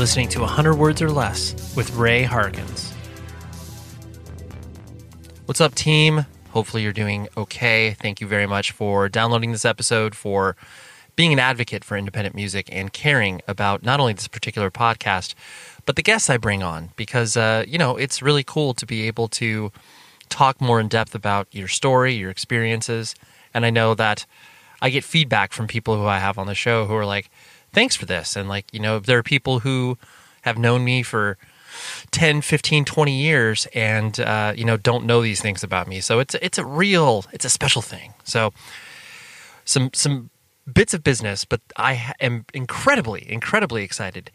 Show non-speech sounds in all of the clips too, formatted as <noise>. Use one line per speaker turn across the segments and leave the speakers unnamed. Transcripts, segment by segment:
Listening to 100 Words or Less with Ray Harkins. What's up, team? Hopefully, you're doing okay. Thank you very much for downloading this episode, for being an advocate for independent music, and caring about not only this particular podcast, but the guests I bring on. Because, uh, you know, it's really cool to be able to talk more in depth about your story, your experiences. And I know that I get feedback from people who I have on the show who are like, thanks for this. And like, you know, there are people who have known me for 10, 15, 20 years and, uh, you know, don't know these things about me. So it's, it's a real, it's a special thing. So some, some bits of business, but I am incredibly, incredibly excited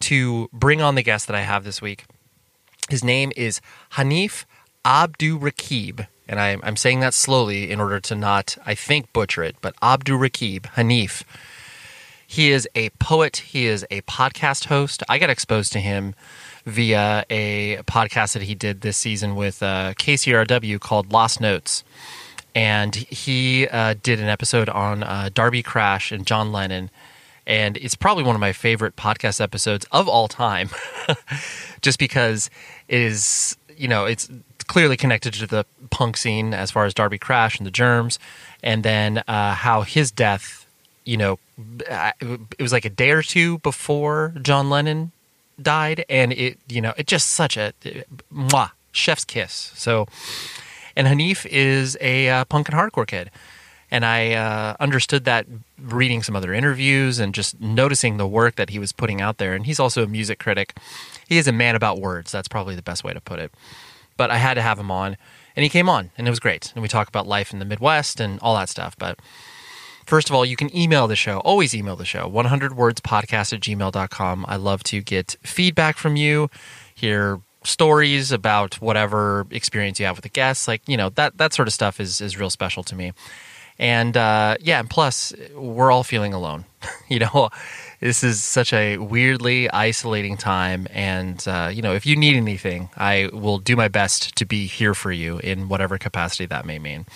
to bring on the guest that I have this week. His name is Hanif Abdurraqib. And I, I'm saying that slowly in order to not, I think, butcher it, but Abdurraqib, Hanif he is a poet. He is a podcast host. I got exposed to him via a podcast that he did this season with uh, KCRW called Lost Notes. And he uh, did an episode on uh, Darby Crash and John Lennon. And it's probably one of my favorite podcast episodes of all time, <laughs> just because it is, you know, it's clearly connected to the punk scene as far as Darby Crash and the Germs, and then uh, how his death you know, it was like a day or two before John Lennon died, and it, you know, it just such a mwah, chef's kiss. So, and Hanif is a uh, punk and hardcore kid, and I uh, understood that reading some other interviews and just noticing the work that he was putting out there. And he's also a music critic. He is a man about words. That's probably the best way to put it. But I had to have him on, and he came on, and it was great. And we talk about life in the Midwest and all that stuff. But First of all, you can email the show. Always email the show, 100wordspodcast at gmail.com. I love to get feedback from you, hear stories about whatever experience you have with the guests. Like, you know, that, that sort of stuff is, is real special to me. And uh, yeah, and plus, we're all feeling alone. <laughs> you know, this is such a weirdly isolating time. And, uh, you know, if you need anything, I will do my best to be here for you in whatever capacity that may mean.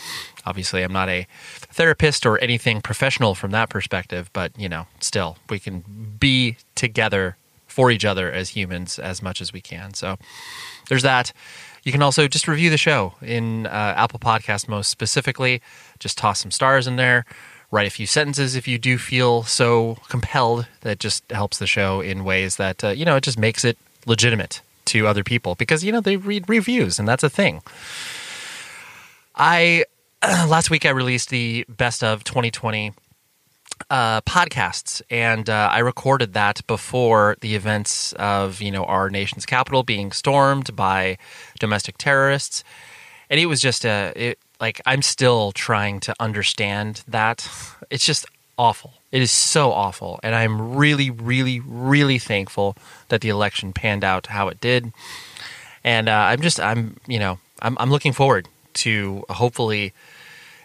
Obviously, I'm not a therapist or anything professional from that perspective, but you know, still, we can be together for each other as humans as much as we can. So there's that. You can also just review the show in uh, Apple Podcast, most specifically. Just toss some stars in there. Write a few sentences if you do feel so compelled. That just helps the show in ways that uh, you know it just makes it legitimate to other people because you know they read reviews and that's a thing. I <clears throat> last week I released the best of 2020 uh, podcasts, and uh, I recorded that before the events of you know our nation's capital being stormed by domestic terrorists, and it was just a it, like I'm still trying to understand that. <sighs> It's just awful. It is so awful, and I'm really, really, really thankful that the election panned out how it did. And uh, I'm just, I'm, you know, I'm, I'm looking forward to hopefully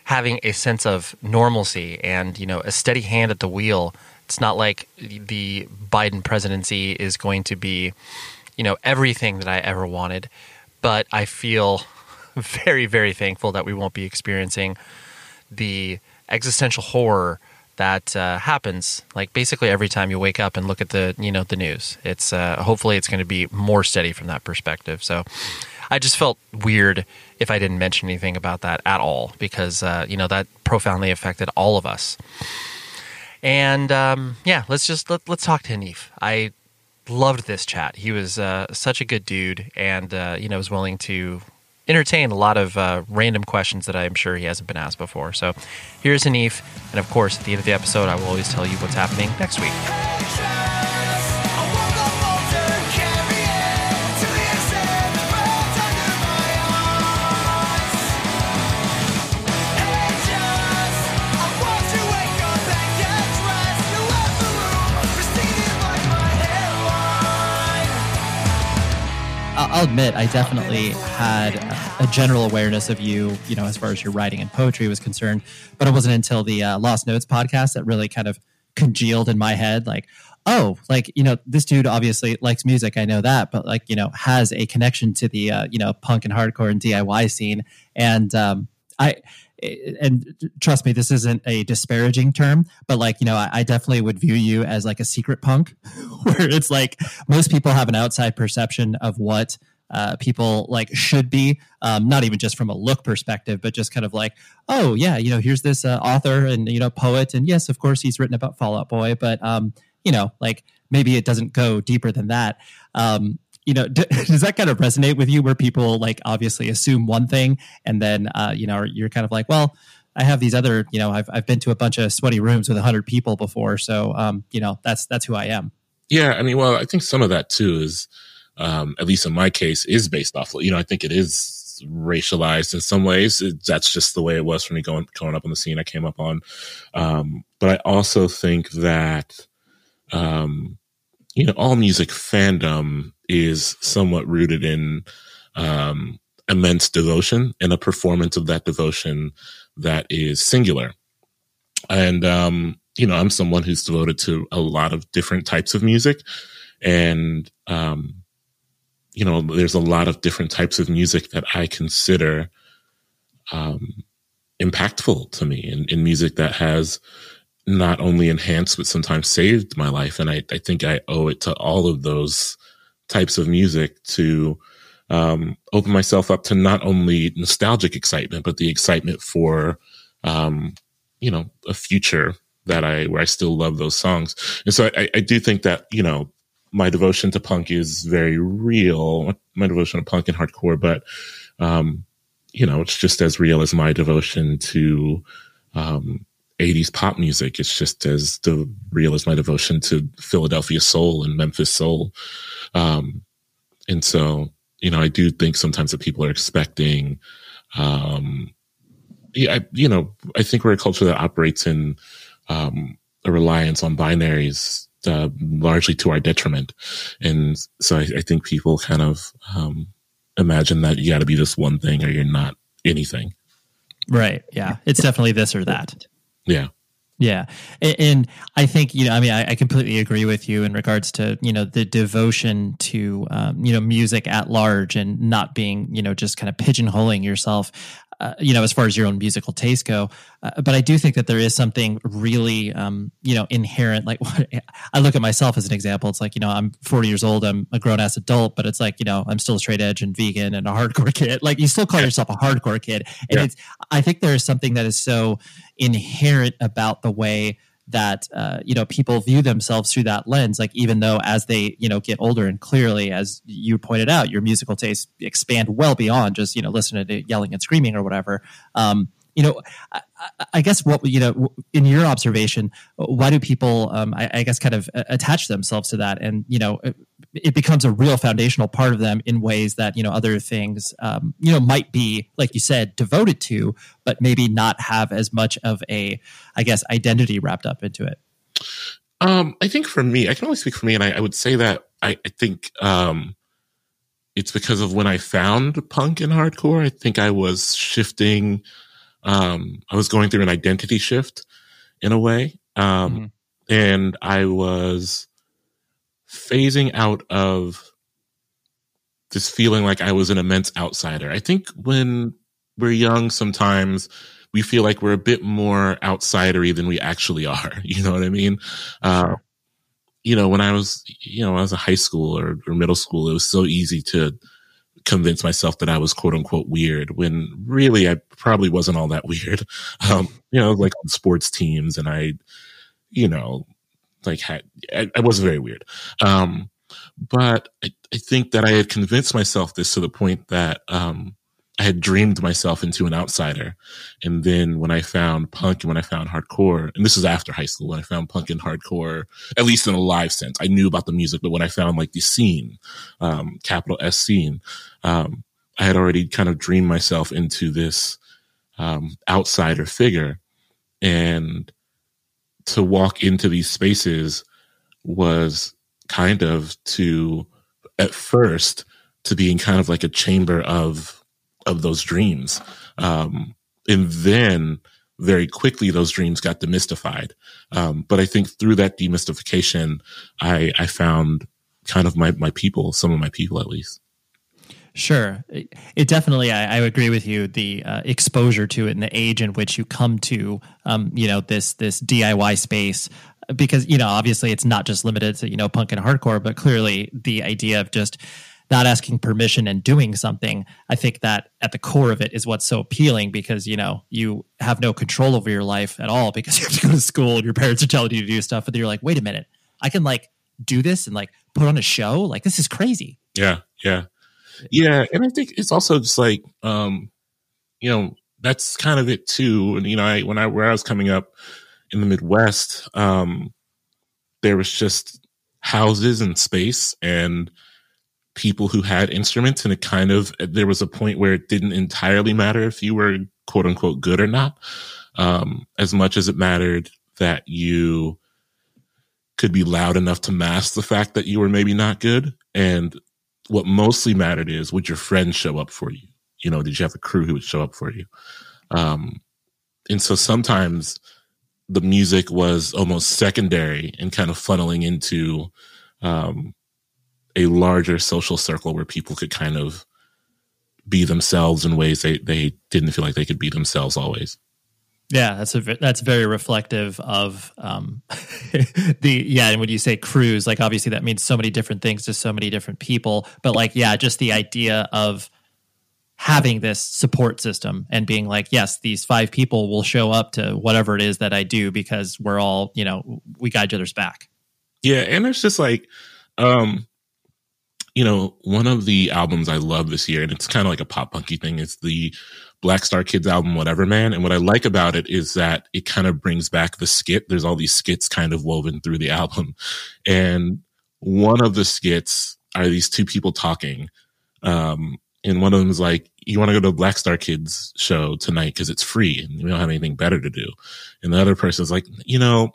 having a sense of normalcy and you know a steady hand at the wheel. It's not like the Biden presidency is going to be, you know, everything that I ever wanted, but I feel <laughs> very very thankful that we won't be experiencing the existential horror that uh, happens like basically every time you wake up and look at the you know the news. It's uh, hopefully it's going to be more steady from that perspective. So I just felt weird if I didn't mention anything about that at all because uh, you know that profoundly affected all of us. And um, yeah, let's just let, us talk to Hanif. I loved this chat. He was uh, such a good dude, and uh, you know was willing to entertain a lot of uh, random questions that I'm sure he hasn't been asked before. So here's Hanif, and of course, at the end of the episode, I will always tell you what's happening next week.
I'll admit, I definitely had a general awareness of you, you know, as far as your writing and poetry was concerned. But it wasn't until the uh, Lost Notes podcast that really kind of congealed in my head. Like, oh, like you know, this dude obviously likes music. I know that, but like you know, has a connection to the uh, you know punk and hardcore and DIY scene. And um,
I and trust me, this isn't a disparaging term, but like you know, I, I definitely would view you as like a secret punk, <laughs> where it's like most people have an outside perception of what uh, people like should be, um, not even just from a look perspective, but just kind of like, oh yeah, you know, here's this uh, author and you know poet, and yes, of course he's written about Fall Out Boy, but um, you know, like maybe it doesn't go deeper than that. Um, you know, d- <laughs> does that kind of resonate with you, where people like obviously assume one thing, and then uh, you know you're kind of like, well. I have these other, you know, I've I've been to a bunch of sweaty rooms with a hundred people before, so um, you know, that's that's who I am.
Yeah, I mean, well, I think some of that too is um, at least in my case, is based off. You know, I think it is racialized in some ways. It, that's just the way it was for me going growing up on the scene I came up on. Um, but I also think that, um, you know, all music fandom is somewhat rooted in um, immense devotion and a performance of that devotion that is singular. And um, you know, I'm someone who's devoted to a lot of different types of music, and um, you know, there's a lot of different types of music that I consider um, impactful to me and in, in, music that has not only enhanced but sometimes saved my life. And I, I think I owe it to all of those types of music to um, open myself up to not only nostalgic excitement, but the excitement for, um, you know, a future that I where I still love those songs. And so I, I do think that you know my devotion to punk is very real. My devotion to punk and hardcore, but um, you know, it's just as real as my devotion to um, 80s pop music. It's just as the real as my devotion to Philadelphia soul and Memphis soul. Um, and so, you know, I do think sometimes that people are expecting, um, yeah, I, you know, I think we're a culture that operates in um, a reliance on binaries uh, largely to our detriment. And so I, I think people kind of um, imagine that you got to be this one thing or you're not anything.
Right. Yeah. It's definitely this or that.
Yeah.
Yeah. And, I think, you know, I mean, I, I, completely agree with you in regards to, you know, the devotion to, um, you know, music at large and not being, you know, just kind of pigeonholing yourself uh, you know, as far as your own musical taste go. Uh, but I do think that there is something really, um, you know, inherent. Like <laughs> I look at myself as an example. It's like, you know, I'm 40 years old. I'm a grown ass adult, but it's like, you know, I'm still a straight edge and vegan and a hardcore <laughs> kid. Like you still call yourself a hardcore kid. And yeah. it's, I think there is something that is so inherent about the way that uh, you know people view themselves through that lens like even though as they you know get older and clearly as you pointed out your musical tastes expand well beyond just you know listening to yelling and screaming or whatever um, you know I, I, guess what you know in your observation why do people um, I, I, guess kind of attach themselves to that? And you know it, it, becomes a real foundational part of them in ways that you know other things um, you know might be like you said devoted to but maybe not have as much of a i guess identity wrapped up into it.
Um, i think for me i can only speak for me and i, I would say that i, I think um, it's because of when i found punk and hardcore i think i was shifting um, I was going through an identity shift in a way. Um, mm-hmm. and I was phasing out of this feeling like I was an immense outsider. I think when we're young, sometimes we feel like we're a bit more outsidery than we actually <laughs> are. You know what I mean? Uh, you know, when I was, you know, when I was in high school or, or middle school, it was so easy to convince myself that I was quote unquote weird when really I probably wasn't all that <laughs> weird. Um, you know, like on sports teams and I, you know, like had, I, I was very weird. Um, but I, I, think that I had convinced myself this to the point that, um, I had dreamed myself into an outsider. And then when I found punk and when I found hardcore, and this is after high school, when I found punk and hardcore, at least in a live sense, I knew about the music, but when I found like the scene, um, capital S scene, um, I had already kind of dreamed myself into this, um, outsider figure. And to walk into these spaces was kind of to, at first, to being kind of like a chamber of of those dreams. Um, and then very quickly those dreams got demystified. Um, but I think through that demystification, I, I found kind of my, my people, some of my people at least.
Sure, it definitely. I, I agree with you. The uh, exposure to it and the age in which you come to, um, you know, this this DIY space, because you know, obviously, it's not just limited to you know punk and hardcore, but clearly the idea of just not asking permission and doing something. I think that at the core of it is what's so appealing because you know you have no control over your life at all because <laughs> you have to go to school and your parents are telling you to do stuff, and you're like, wait a minute, I can like do this and like put on a show. Like this is crazy.
Yeah, yeah. Yeah, and I think it's also just like, um, you know, that's kind of it too. And you know, I when I where I was coming up in the Midwest, um, there was just houses and space and people who had instruments, and it kind of there was a point where it didn't entirely matter if you were quote unquote good or not, um, as much as it mattered that you could be loud enough to mask the fact that you were maybe not good and what mostly mattered is would your friends show up for you? You know, did you have a crew who would show up for you? Um, and so sometimes the music was almost secondary and kind of funneling into um, a larger social circle where people could kind of be themselves in ways they, they didn't feel like they could be themselves always.
Yeah, that's a that's very reflective of um, <laughs> the yeah. And when you say crews, like obviously that means so many different things to so many different people. But like yeah, just the idea of having this support system and being like, yes, these five people will show up to whatever it is that I do because we're all you know we got each other's back.
Yeah, and it's just like, um, you know, one of the albums I love this year, and it's kind of like a pop punky thing, is the Black Star Kids album, Whatever Man. And what I like about it is that it kind of brings back the skit. There's all these skits kind of woven through the <laughs> album. And one of the skits are these two people talking. Um, and one of them is like, you want to go to Black Star Kids show tonight because it's free and we don't have anything better to do. And the other person's like, you know,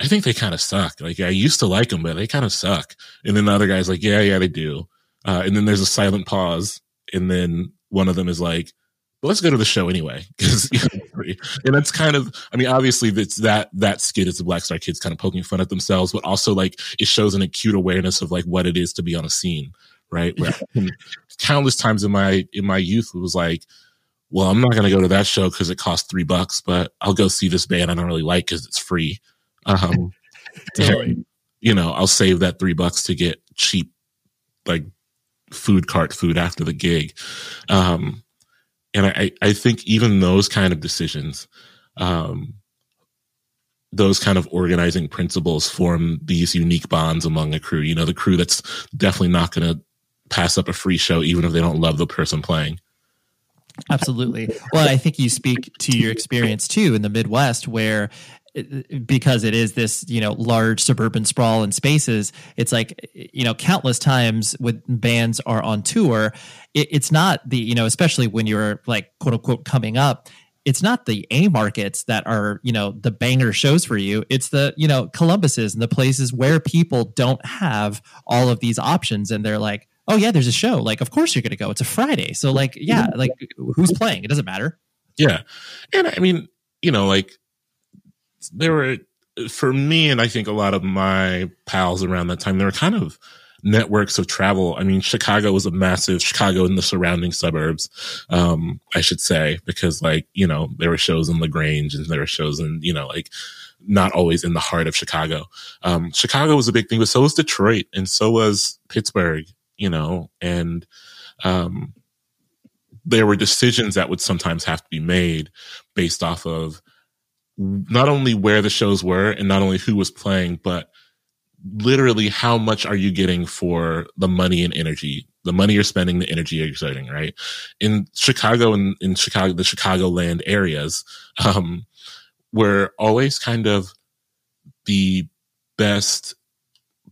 I think they kind of suck. Like I used to like them, but they kind of suck. And then the other guy's like, yeah, yeah, they do. Uh, and then there's a silent pause. And then one of them is like, but let's go to the show anyway <laughs> you know, and that's kind of i mean obviously it's that that skit is the black star kids kind of poking fun at themselves but also like it shows an acute awareness of like what it is to be on a scene right Where countless times in my in my youth it was like well i'm not going to go to that show because it costs three bucks but i'll go see this band i don't really like because it's free um <laughs> totally. and, you know i'll save that three bucks to get cheap like food cart food after the gig um and I, I think even those kind of decisions, um, those kind of organizing principles form these unique bonds among a crew. You know, the crew that's definitely not going to pass up a free show, even if they don't love the person playing.
Absolutely. Well, I think you speak to your experience too in the Midwest, where because it is this you know large suburban sprawl and spaces it's like you know countless times when bands are on tour it, it's not the you know especially when you're like quote unquote coming up it's not the A markets that are, you know, the banger shows for you. It's the, you know, Columbuses and the places where people don't have all of these options and they're like, oh yeah, there's a show. Like, of course you're going to go. It's a Friday. So like, yeah, like who's playing? It doesn't matter.
Yeah. And I mean, you know, like there were for me and I think a lot of my pals around that time, there were kind of networks of travel. I mean, Chicago was a massive Chicago and the surrounding suburbs, um, I should say, because like, you know, there were shows in LaGrange and there were shows in, you know, like not always in the heart of Chicago. Um, Chicago was a big thing, but so was Detroit and so was Pittsburgh, you know, and, um, there were decisions that would sometimes have to be made based off of not only where the shows were and not only who was playing, but literally how much are you getting for the money and energy, the money you're spending, the energy you're exerting, right? In Chicago and in Chicago, the Chicagoland areas, um, were always kind of the best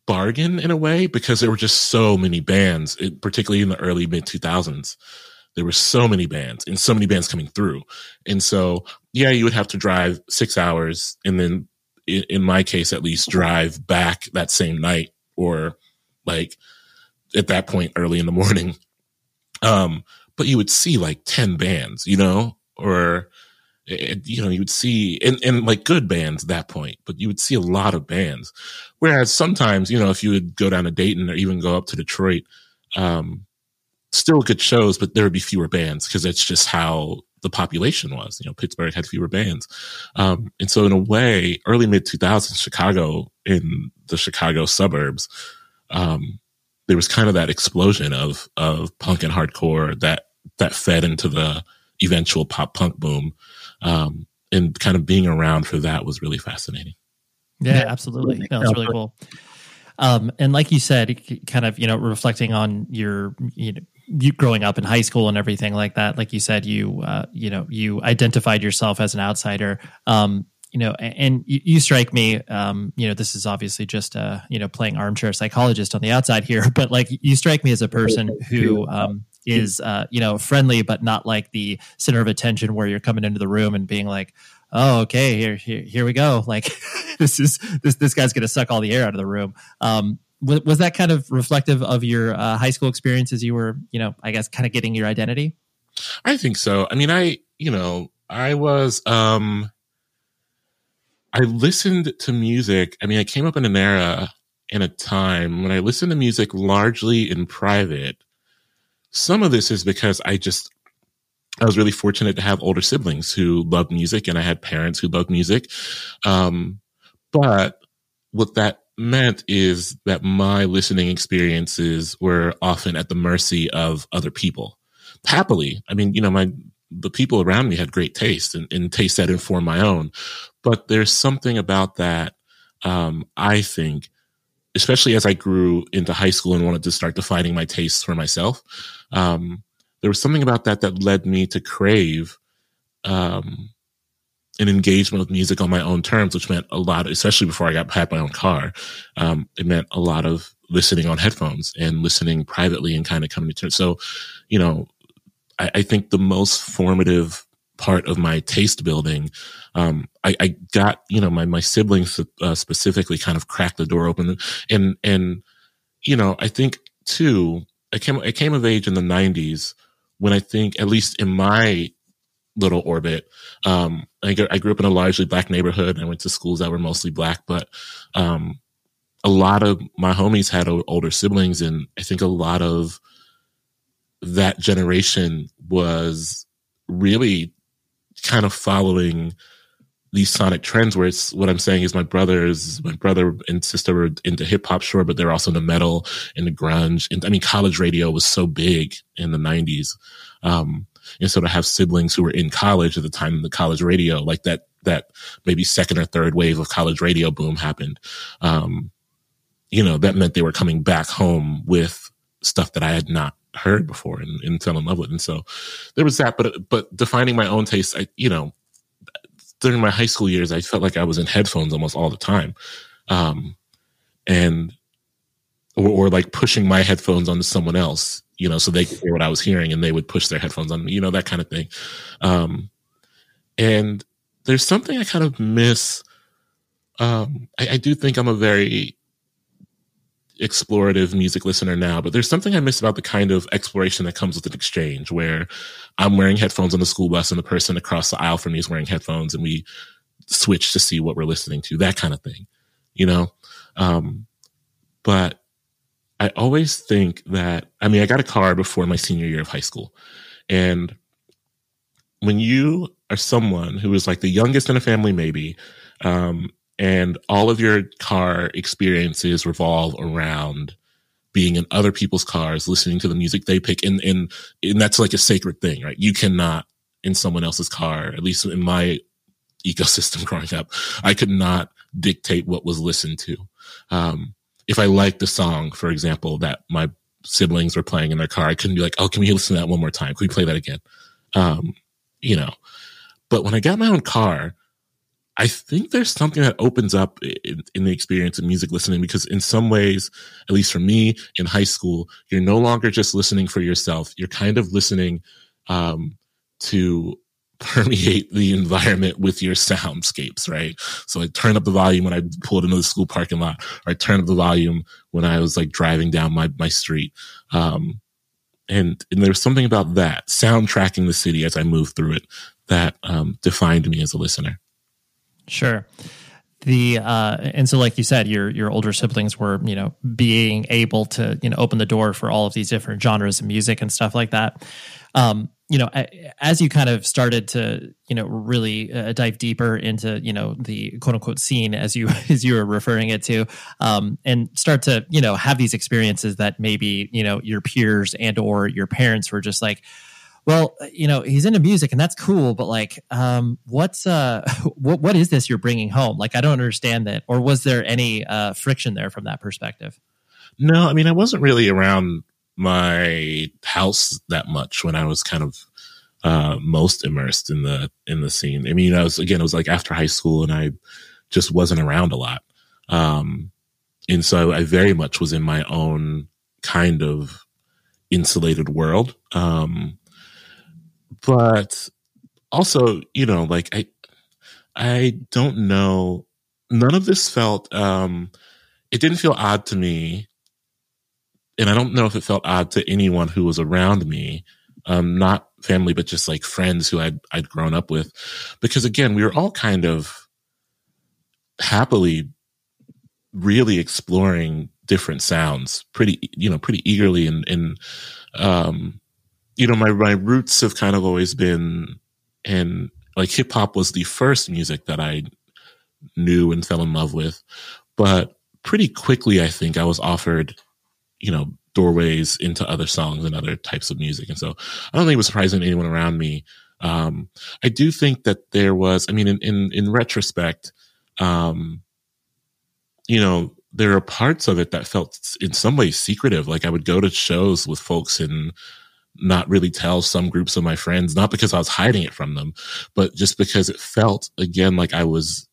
bargain in a way because there were just so many bands, particularly in the early mid 2000s there were so many bands and so many bands coming through. And so, yeah, you would have to drive six hours and then in, in my case, at least drive back that same night or like at that point early in the morning. <laughs> Um, but you would see like 10 bands, you know, or, you know, you would see, and, and like good bands at that point, but you would see a lot of bands. Whereas sometimes, you know, if you would go down to Dayton or even go up to Detroit, um, still good shows, but there would be fewer bands because that's just how the population was. You know, Pittsburgh had fewer bands. Um, and so in a way, early mid 2000s, Chicago in the Chicago suburbs, um, there was kind of that explosion of, of punk and hardcore that, that fed into the eventual pop punk boom. Um, and kind of being around for that was really fascinating.
Yeah, absolutely. No, it's really cool. Um, and like you said, kind of, you know, reflecting on your, you know, you growing up in high school and everything like that. Like you said, you, uh, you know, you identified yourself as an outsider. Um, you know, and you, you strike me, um, you know, this is obviously just, uh, you know, playing armchair psychologist on the outside here, <laughs> but like you strike me as a person who, um, is, uh, you know, friendly, but not like the center of attention where you're coming into the room and being like, oh, okay, here, here, here we go. Like <laughs> this is this this guy's going to suck all the air out of the room. Um, was, was that kind of reflective of your uh, high school experience as you were, you know, I guess, kind of getting your identity?
I think so. I mean, I, you know, I was, um, I listened to music. I mean, I came up in an era in a time when I listened to music largely in private. Some of this is because I just I was really fortunate to have older siblings who loved music and I had parents who loved music. Um, but what that meant is that my listening experiences were often at the mercy of other people. Happily, I mean, you know, my the people around me had great taste and, and taste that informed my own. But there's something about that, um, I think, especially as I grew into high school and wanted to start defining my tastes for myself. Um, there was something about that that led me to crave um, an engagement with music on my own terms, which meant a lot, especially before I got had my own car. Um, it meant a lot of listening on headphones and listening privately and kind of coming to terms. So, you know, I, I think the most formative part of my taste building, um, I, I, got, you know, my, my siblings uh, specifically kind of cracked the door open and, and, you know, I think too, I came, I came of age in the nineties when I think, at least in my little orbit, um, I, I grew up in a largely black neighborhood. I went to schools that were mostly black, but um, a lot of my homies had older siblings, and I think a lot of that generation was really kind of following these sonic trends where it's what I'm saying is my brothers, my brother and sister were into hip hop, sure, but they're also into metal, and the grunge. And I mean, college radio was so big in the nineties. Um, and so to have siblings who were in college at the time the college radio, like that, that maybe second or third wave of college radio boom happened. Um, you know, that meant they were coming back home with stuff that I had not heard before and, and fell in love with. And so there was that, but, but defining my own taste, I, you know, during my high school years, I felt like I was in headphones almost all the time. Um, and, or, or like pushing my headphones onto someone else, you know, so they could hear what I was hearing and they would push their headphones on me, you know, that kind of thing. Um, and there's something I kind of miss. Um, I, I do think I'm a very explorative music listener now, but there's something I miss about the kind of exploration that comes with an exchange where I'm wearing headphones on the school bus and the person across the aisle from me is wearing headphones and we switch to see what we're listening to, that kind of thing, you know? Um, but I always think that, I mean, I got a car before my senior year of high school. And when you are someone who is like the youngest in a family, maybe, um, and all of your car experiences revolve around being in other people's cars, listening to the music they pick, and and and that's like a sacred thing, right? You cannot in someone else's car, at least in my ecosystem <laughs> growing up, I could not dictate what was listened to. Um, if I liked the song, for example, that my siblings were playing in their car, I couldn't be like, "Oh, can we listen to that one more time? Can we play that again?" Um, you know. But when I got my own car, I think there's something that opens up in, in, the experience of music listening because in some ways, at least for me in high school, you're no longer just listening for yourself. You're kind of listening, um, to permeate the environment with your soundscapes, right? So I turn up the volume when I pulled into the school parking lot, or I turn up the volume when I was like driving down my, my street. Um, and, and there's something about that soundtracking the city as I moved through it that, um, defined me as a listener.
Sure. the uh and so like you said your your older siblings were you know being able to you know open the door for all of these different genres of music and stuff like that um you know as you kind of started to you know really uh, dive deeper into you know the quote unquote scene as you <laughs> as you were referring it to um and start to you know have these experiences that maybe you know your peers and or your parents were just like well, you know, he's into music and that's cool, but like, um, what's, uh, <laughs> what, what is this you're bringing home? Like, I don't understand that. Or was there any, uh, friction there from that perspective?
No, I mean, I wasn't really around my house that much when I was kind of, uh, most immersed in the, in the scene. I mean, I was, again, it was like after high school and I just wasn't around a lot. Um, and so I very much was in my own kind of insulated world. Um, but also, you know, like I, I don't know. None of this felt, um, it didn't feel odd to me. And I don't know if it felt odd to anyone who was around me. Um, not family, but just like friends who I'd, I'd grown up with. Because again, we were all kind of happily really exploring different sounds pretty, you know, pretty eagerly and, and, um, you know, my, my roots have kind of always been in like hip hop was the first music that I knew and fell in love with. But pretty quickly, I think I was offered, you know, doorways into other songs and other types of music. And so I don't think it was surprising to anyone around me. Um, I do think that there was, I mean, in, in, in retrospect, um, you know, there are parts of it that felt in some ways secretive. Like I would go to shows with folks and not really tell some groups of my friends, not because I was hiding it from them, but just because it felt again like I was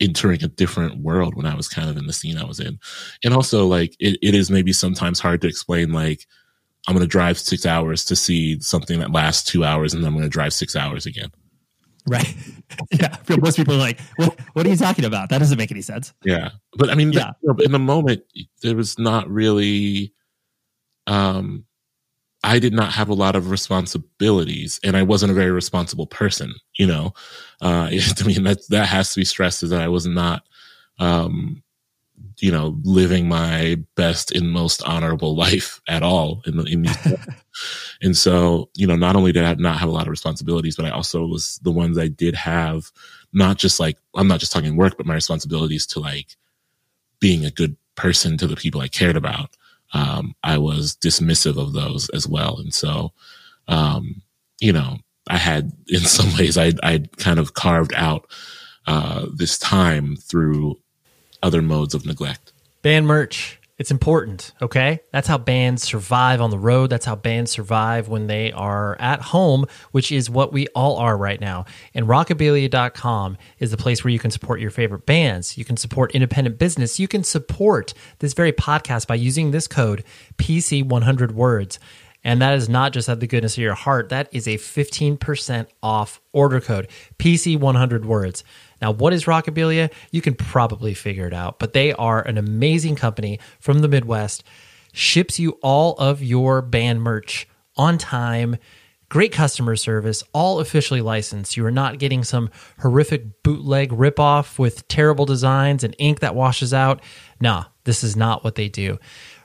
entering a different world when I was kind of in the scene I was in. And also like it, it is maybe sometimes hard to explain like I'm going to drive six hours to see something that lasts two hours and then I'm going to drive six hours again.
Right. <laughs> yeah. Most people are like, what, what are you talking about? That doesn't make any sense.
Yeah. But I mean, yeah. The, in the moment, there was not really, um, I did not have a lot of responsibilities and I wasn't a very responsible person, you know. Uh, <laughs> I mean, that, that has to be stressed is that I was not, um, you know, living my best and most honorable life at all in, in these. <laughs> and so, you know, not only did I not have a lot of responsibilities, but I also was the ones I did have, not just like, I'm not just talking work, but my responsibilities to like being a good person to the people I cared about um, I was dismissive of those as well. And so, um, you know, I had <laughs> in some ways I I kind of carved out uh, this time through other modes of neglect.
Band merch. It's important, okay? That's how bands survive on the road. That's how bands survive when they are at home, which is what we all are right now. And rockabilia.com is the place where you can support your favorite bands. You can support independent business. You can support this very podcast by using this code PC100 words. And that is not just out of the goodness of your heart, that is a 15% off order code, PC100 words. Now, what is Rockabilia? You can probably figure it out, but they are an amazing company from the Midwest, ships you all of your band merch on time. Great customer service, all officially licensed. You are not getting some horrific bootleg ripoff with terrible designs and ink that washes out. Nah, this is not what they do.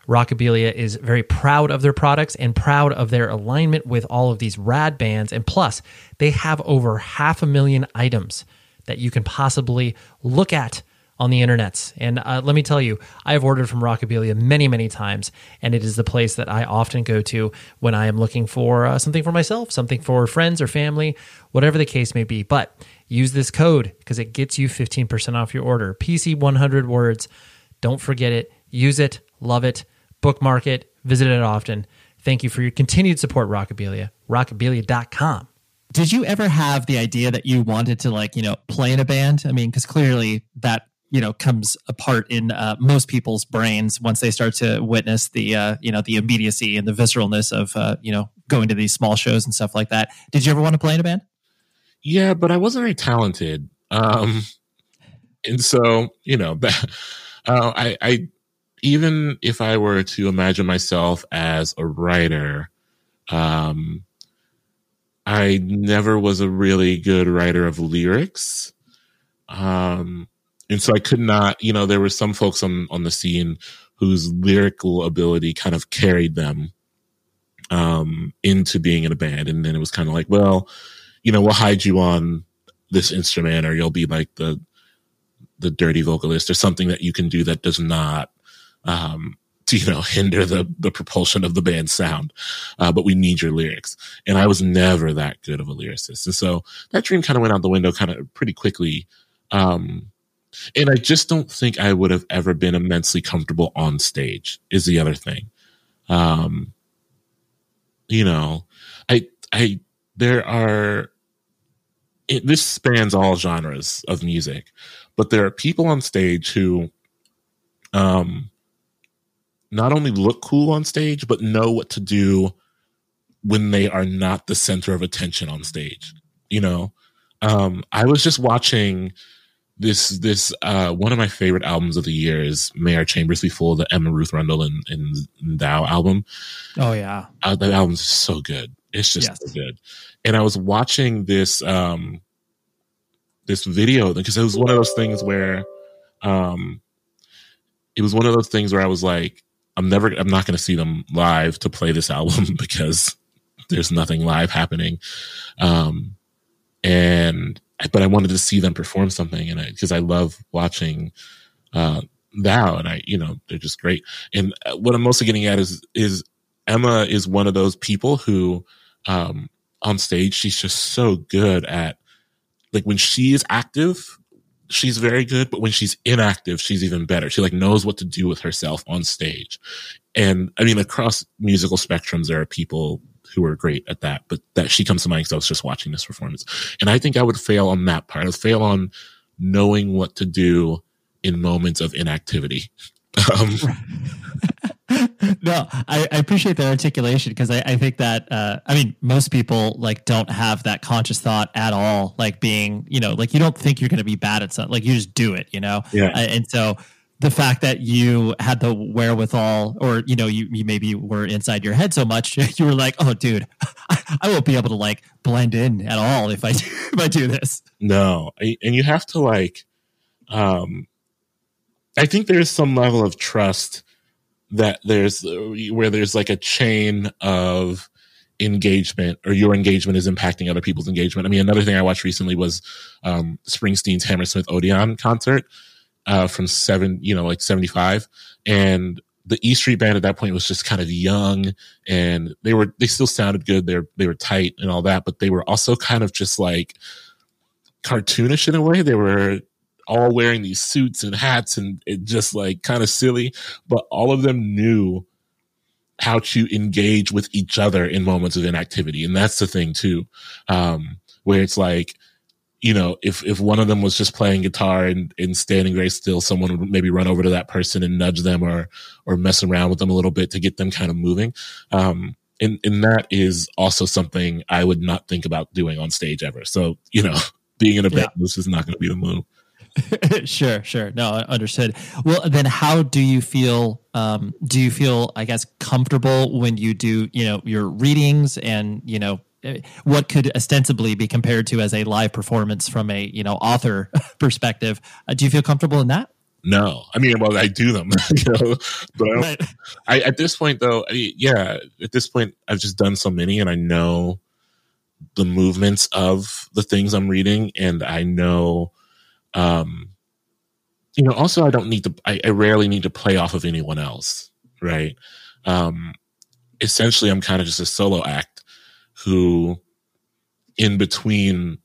Rockabilia is very proud of their products and proud of their alignment with all of these rad bands. And plus, they have over half a million items that you can possibly look at on the internet. And uh, let me tell you, I have ordered from Rockabilia many, many times, and it is the place that I often go to when I am looking for uh, something for myself, something for friends or family, whatever the case may be. But use this code because it gets you 15% off your order. PC 100 words. Don't forget it. Use it. Love it. Bookmark it. Visit it often. Thank you for your continued support, Rockabilia. Rockabilia.com
did you ever have the idea that you wanted to like you know play in a band? I mean because clearly that you know comes apart in uh, most people's brains once they start to witness the uh, you know the immediacy and the visceralness of uh, you know going to these small shows and stuff like that. Did you ever want to play in a band?
Yeah but i wasn't very talented. Um and so you know that <laughs> uh, i i even if i were to imagine myself as a writer um I never was a really good writer of lyrics. Um, and so I could not, you know, there were some folks on on the scene whose lyrical ability kind of carried them um, into being in a band, and then it was kind of like, well, you know, we'll hide you on this instrument, or you'll be like the the dirty vocalist, or something that you can do that does not um, to, you know, <laughs> hinder the, the propulsion of the band's sound. Uh, but we need your lyrics. And I was never that good of a lyricist. And so that dream kind of went out the window kind of pretty quickly. Um, and I just don't think I would have ever been immensely comfortable on stage is the other thing. Um, you know, I, I, there are, it, this spans all genres of music, but there are people on stage who, um, not only look cool on stage, but know what to do when they are not the center of attention on stage. You know, um, I was just watching this this uh, one of my favorite albums of the year is May Our Chambers Be Full, the Emma Ruth Rundle and, and, and Thou album.
Oh yeah,
uh, that album's so good. It's just yes. so good. And I was watching this um this video because it was one of those things where um it was one of those things where I was like, I'm never, I'm not going to see them live to play this <laughs> album because there's nothing live happening. Um, and, but I wanted to see them perform something and I, cause I love watching, uh, Thou and I, you know, they're just great. And uh, what I'm mostly getting at is, is Emma is one of those people who, um, on stage, she's just so good at, like when she is active, she's very good, but when she's inactive, she's even better. She like knows what to do with herself on stage. And I mean, across musical spectrums, there are people who are great at that, but that she comes to mind because I was just watching this performance. And I think I would fail on that part. I would fail on knowing what to do in moments of inactivity. <laughs> Um, <laughs> <laughs>
no, I, I, appreciate the articulation because I, I, think that uh, I mean most people like don't have that conscious thought at all. Like being, you know, like you don't think you're going to be bad at something, like you just do it, you know.
Yeah.
Uh, and so the fact that you had the wherewithal, or you know, you, you maybe were inside your head so much, <laughs> you were like, "Oh, dude, I, <laughs> I won't be able to like blend in at all if I do, if I do this."
No, and you have to like, um, I think there's some level of trust that there's where there's like a chain of engagement or your engagement is impacting other people's engagement. I mean, another thing I watched recently was um, Springsteen's Hammersmith Odeon concert uh, from seven, you know, like 75. And the E Street band at that point was just kind of young and they were, they still sounded good. They're, they were tight and all that, but they were also kind of just like cartoonish in a way. They were all wearing these suits and hats and it just like kind of silly, but all of them knew how to engage with each other in moments of inactivity. And that's the thing too, um, where it's like, you know, if, if one of them was just playing guitar and, and standing very still, someone would maybe run over to that person and nudge them or, or mess around with them a little bit to get them kind of moving. Um, and, and that is also something I would not think about doing on stage ever. So, you know, <laughs> being in a band, yeah. this is not going to be the move. <laughs>
sure, sure. No, understood. Well, then how do you feel? Um, do you feel, I guess, comfortable when you do, you know, your readings and, you know, eh, what could ostensibly be compared to as a live performance from a, you know, author <laughs> perspective? Uh, do you feel comfortable in that?
No, I mean, well, I do them, <laughs> you know, but I, right. I, at this point though, I, yeah, at this point, I've just done so many and I know the movements of the things I'm reading and I know um, you know, also I don't need to, I, I rarely need to play off of anyone else, right? Um, essentially I'm kind of just a solo act who in between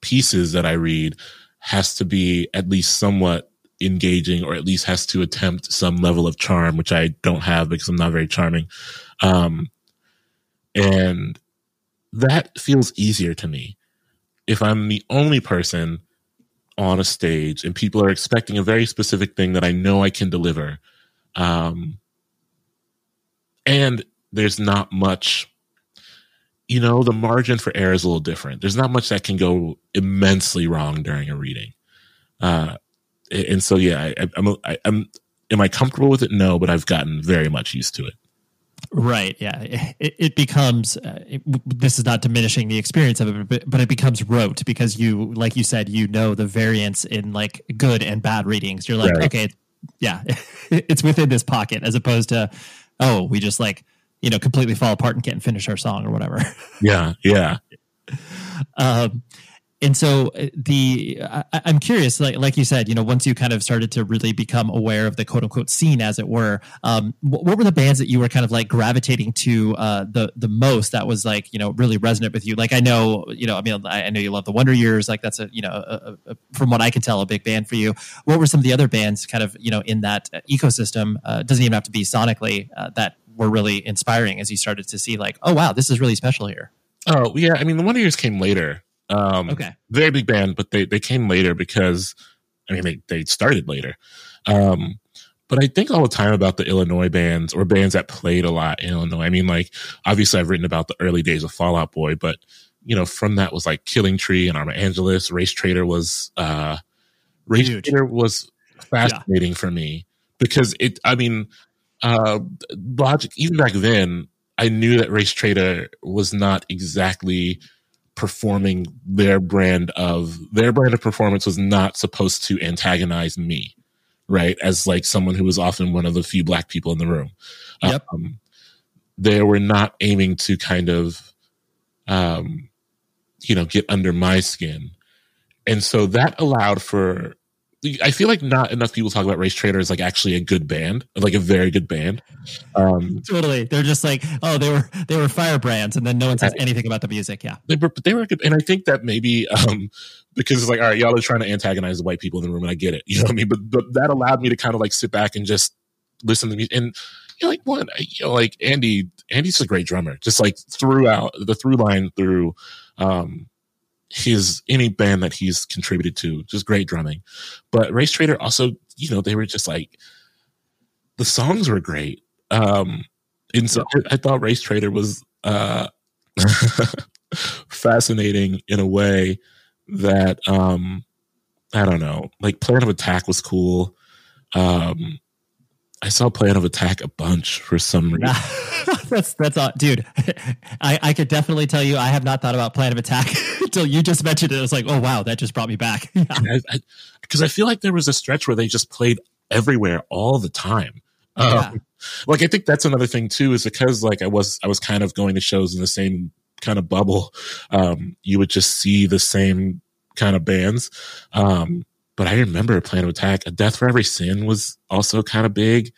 pieces that I read has to be at least somewhat engaging or at least has to attempt some level of charm, which I don't have because I'm not very charming. Um, and that feels easier to me. If I'm the only person on a stage and people are expecting a very specific thing that I know I can deliver. Um, and there's not much, you know, the margin for error is a little different. There's not much that can go immensely wrong during a reading. Uh, and so, yeah, I, I'm, I, I'm, am I comfortable with it? No, but I've gotten very much used to it.
Right. Yeah. It, it becomes, uh, it, this is not diminishing the experience of it, but, but it becomes rote because you, like you said, you know the variance in like good and bad readings. You're like, right. okay, yeah, <laughs> it's within this pocket as opposed to, oh, we just like, you know, completely fall apart and can't finish our song or whatever.
Yeah. Yeah. <laughs>
um, and so uh, the I, am curious, like like you said, you know, once you kind of started to really become aware of the quote unquote scene, as it were, um, what, what, were the bands that you were kind of like gravitating to uh, the the most? That was like you know really resonant with you. Like I know, you know, I mean, I, I know you love the Wonder Years. Like that's a you know, a, a, from what I can tell, a big band for you. What were some of the other bands, kind of you know, in that ecosystem? Uh, doesn't even have to be sonically uh, that were really inspiring as you started to see like, oh wow, this is really special here.
Oh yeah, I mean, the Wonder Years came later. Um,
okay.
Very big band, but they, they came later because, I mean, they, they started later. Um, but I think all the time about the Illinois bands or bands that played a lot in Illinois. I mean, like, obviously I've written about the early days of Fall Out Boy, but, you know, from that was like Killing Tree and Arma Angelus. Race Traitor was, uh, Race Huge. Trader was fascinating yeah. for me because it, I mean, uh, logic, even back then, I knew that Race Traitor was not exactly performing their brand of their brand of performance was not supposed to antagonize me right? As like someone who was often one of the few black people in the room.
Yep. Um,
they were not aiming to kind of um you know get under my skin. And so that allowed for I feel like not enough people talk about Race Traitor as like actually a good band, like a very good band.
Um, totally, they're just like, oh, they were they were firebrands, and then no one says anything about the music. Yeah,
they were, but they were good, and I think that maybe um, because it's like, all right, y'all are trying to antagonize the white people in the room, and I get it, you know what I mean. But but that allowed me to kind of like sit back and just listen to music, and you know, like one, you know, like Andy, Andy's a great drummer, just like throughout the through line through. Um, his any band that he's contributed to, just great drumming. But Race Traitor also, you know, they were just like the songs were great. Um and so I, thought Race Traitor was uh <laughs> fascinating in a way that um I don't know, like Plan of Attack was cool. Um I saw Plan of Attack a bunch for some reason. <laughs>
that's that's all, dude. <laughs> I I could definitely tell you I have not thought about Plan of Attack <laughs> until you just mentioned it. It's like, oh wow, that just brought me back.
Because I, I, I, feel like there was a stretch where they just played everywhere all the time. Yeah. Um, like I think that's another thing too, is because like I was I was kind of going to shows in the same kind of bubble. Um, you would just see the same kind of bands. Um, but I remember Plan of Attack. A Death for Every Sin was also kind of big.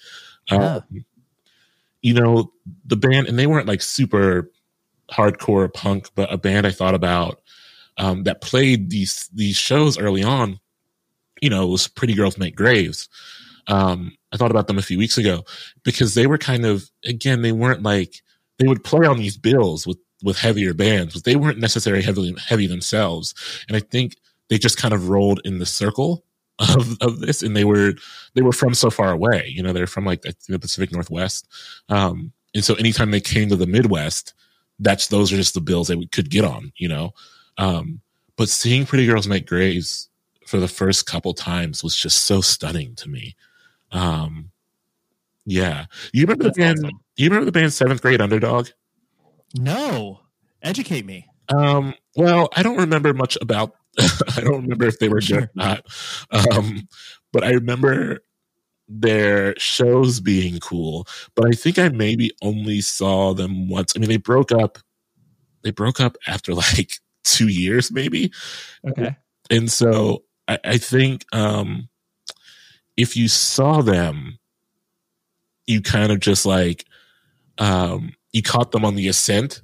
Yeah. Um, you know, the band, and they weren't like super hardcore punk, but a band I thought about um, that played these these shows early on. You know, was Pretty Girls Make Graves. Um, I thought about them a few weeks ago because they were kind of again they weren't like they would play on these bills with with heavier bands, but they weren't necessarily heavily heavy themselves. And I think they just kind of rolled in the circle of, of this and they were they were from so far away you know they're from like the pacific northwest. Um and so anytime they came to the midwest that's those are just the bills they could get on you know? Um but seeing pretty girls make graves for the first couple times was just so stunning to me. Um yeah. You remember that's the band awesome. you remember the band seventh grade underdog?
No. Educate me.
Um well i don't remember much about <laughs> I don't remember if they were good or not. Um, but I remember their shows being cool. But I think I maybe only saw them once. I mean, they broke up. They broke up after like <laughs> two years, maybe.
Okay.
And so I, I think um, if you saw them, you kind of just like um, you caught them on the ascent,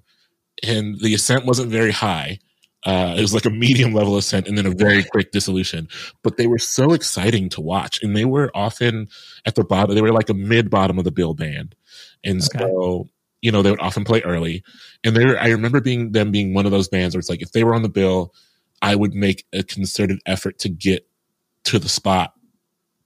and the ascent wasn't very high uh, it was like a medium level ascent and then a very quick dissolution. But they were so exciting to watch, and they were often at the bottom. They were like a mid bottom of the bill band, and okay. so you know they would often play early. And they I remember being them being one of those bands where it's like if they were on the bill, I would make a concerted effort to get to the spot.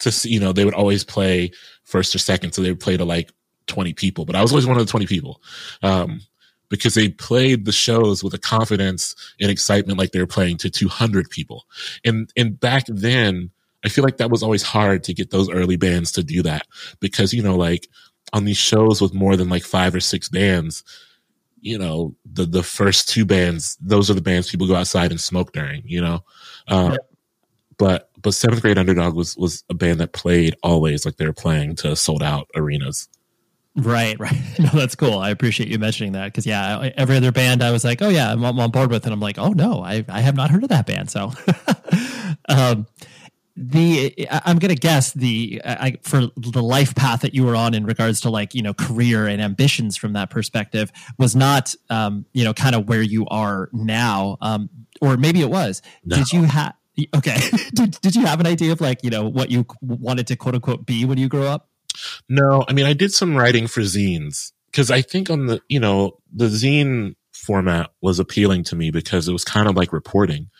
To see, you know, they would always play first or second, so they would play to like 20 people, but I was always one of the 20 people. Um, because they played the shows with a confidence and excitement like they were playing to 200 people. And, and back then, I feel like that was always hard to get those early bands to do that because, you know, like on these shows with more than like five or six bands, you know, the the first two bands, those are the bands people go outside and smoke during, you know. Uh, yep. But but seventh grade underdog was was a band that played always like they were playing to sold out arenas.
Right, right. <laughs> No, that's cool. I appreciate you mentioning that because yeah, every other band I was like, oh yeah, I'm, I'm, on board with, and I'm like, oh no, I I have not heard of that band. So, <laughs> um, the I'm gonna guess the I, for the life path that you were on in regards to like you know career and ambitions from that perspective was not um, you know kind of where you are now, um, or maybe it was. No. Did you have okay? <laughs> did did you have an idea of like you know what you wanted to quote unquote be when you grew up?
No, I mean, I did some writing for zines because I think on the, you know, the zine format was appealing to me because it was kind of like reporting.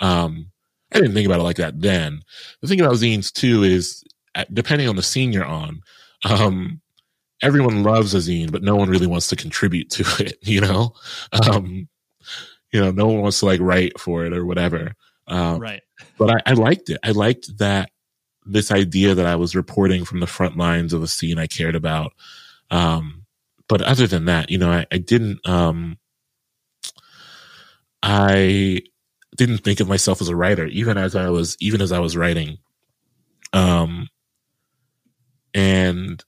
Um, I didn't think about it like that then. The thing about zines too is depending on the scene you're on, um, everyone loves a zine, but no one really wants to contribute to <laughs> it, you know? Um, you know, no one wants to like write for it or whatever.
Um, right.
But I, I liked it. I liked that this idea that I was reporting from the front lines of a scene I cared about. Um, but other than that, you know, I, I didn't, um, I didn't think of myself as a writer, even as I was, even as I was writing. Um, and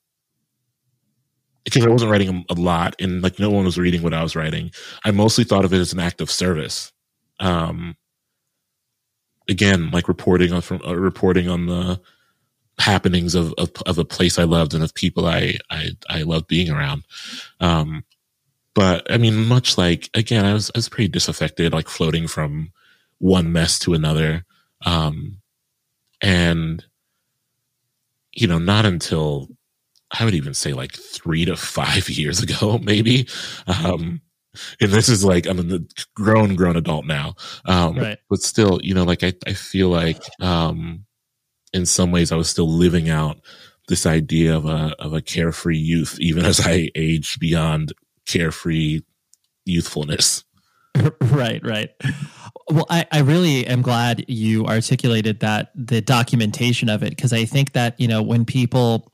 because I wasn't writing a, lot and like no one was reading what I was writing, I mostly thought of it as an act of service. Um, again, like reporting on from uh, reporting on the happenings of, of, of a place I loved and of people I I I loved being around. Um, but I mean, much like again, I was I was pretty disaffected, like floating from one mess to another, um, and you know, not until I would even say like three to five <laughs> years ago, maybe. Um, and this is like I'm a grown grown adult now. Um right. but still you know like i i feel like um in some ways i was still living out this idea of a of a carefree youth even as i aged beyond carefree youthfulness. <laughs>
Right right. Well I, I really am glad you articulated that the documentation of it because i think that you know when people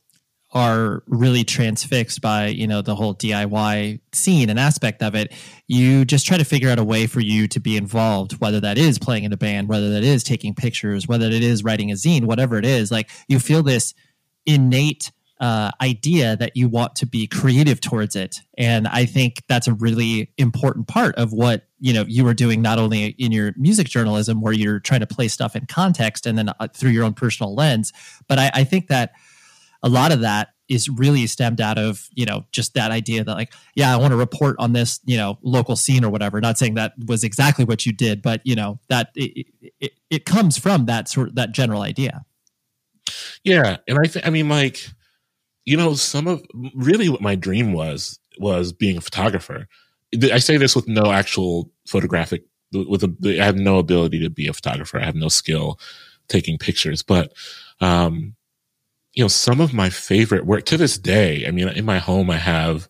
are really transfixed by you know the whole DIY scene and aspect of it, you just try to figure out a way for you to be involved, whether that is playing in a band, whether that is taking pictures, whether it is writing a zine, whatever it is. Like you feel this innate uh, idea that you want to be creative towards it, and I think that's a really important part of what you know you were doing not only in your music journalism where you're trying to place stuff in context and then uh, through your own personal lens, but I, I think that a lot of that is really stemmed out of you know just that idea that like yeah i want to report on this you know local scene or whatever. Not saying that was exactly what you did but you know that it, it, it comes from that sort of that general idea.
Yeah and i think i mean like you know some of really what my dream was was being a photographer. I say this with no actual photographic with a i have no ability to be a photographer. I have no skill taking pictures but um you know, some of my favorite work to this day. I mean, in my home, I have,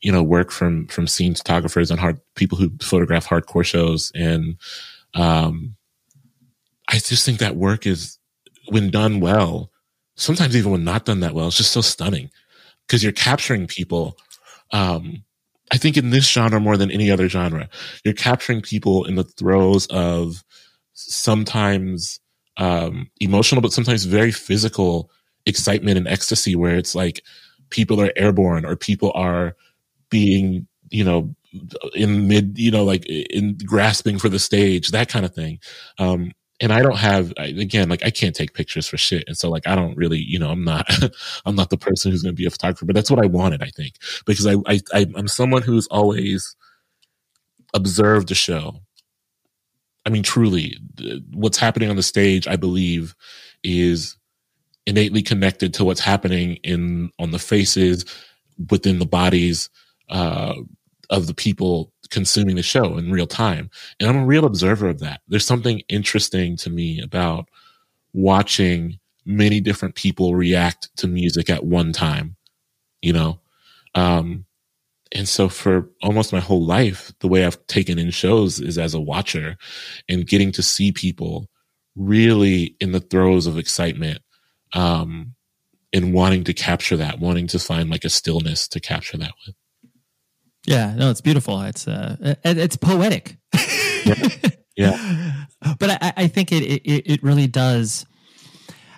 you know, work from, from scene photographers and hard people who photograph hardcore shows. And, um, I just think that work is when done well, sometimes even when not done that well, it's just so stunning because you're capturing people. Um, I think in this genre more than any other genre, you're capturing people in the throes of sometimes um, emotional, but sometimes very physical excitement and ecstasy where it's like people are airborne or people are being, you know, in mid, you know, like in grasping for the stage, that kind of thing. Um, and I don't have, again, like I can't take pictures for shit. And so like, I don't really, you know, I'm not, <laughs> I'm not the person who's going to be a photographer, but that's what I wanted, I think, because I, I, I'm someone who's always observed the show. I mean, truly, what's happening on the stage, I believe, is innately connected to what's happening in on the faces within the bodies uh, of the people consuming the show in real time. And i'm a real observer of that. There's something interesting to me about watching many different people react to music at one time you know? Um and so for almost my whole life the way i've taken in shows is as a watcher and getting to see people really in the throes of excitement um, and wanting to capture that, wanting to find like a stillness to capture that with.
Yeah, no, it's beautiful. It's uh, it's poetic.
yeah. <laughs> yeah.
but I, I think it, it it really does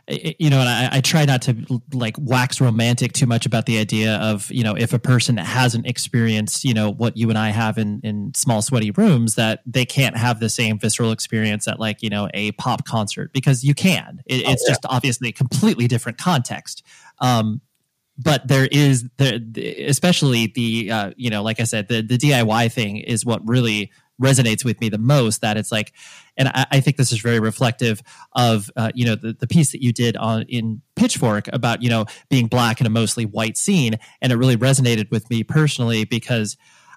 you know, and I, I, try not to like wax romantic too much about the idea of, you know, if a person hasn't experienced, you know, what you and I have in, in small, sweaty rooms, that they can't have the same visceral experience at like, you know, a pop concert because you can. It, oh, it's yeah. just obviously a completely different context. Um, but there is there, especially the, uh, you know, like I said, the, the DIY thing is what really resonates with me the most that it's like and I, I think this is very reflective of uh, you know the, the piece that you did on in pitchfork about you know being black in a mostly white scene and it really resonated with me personally because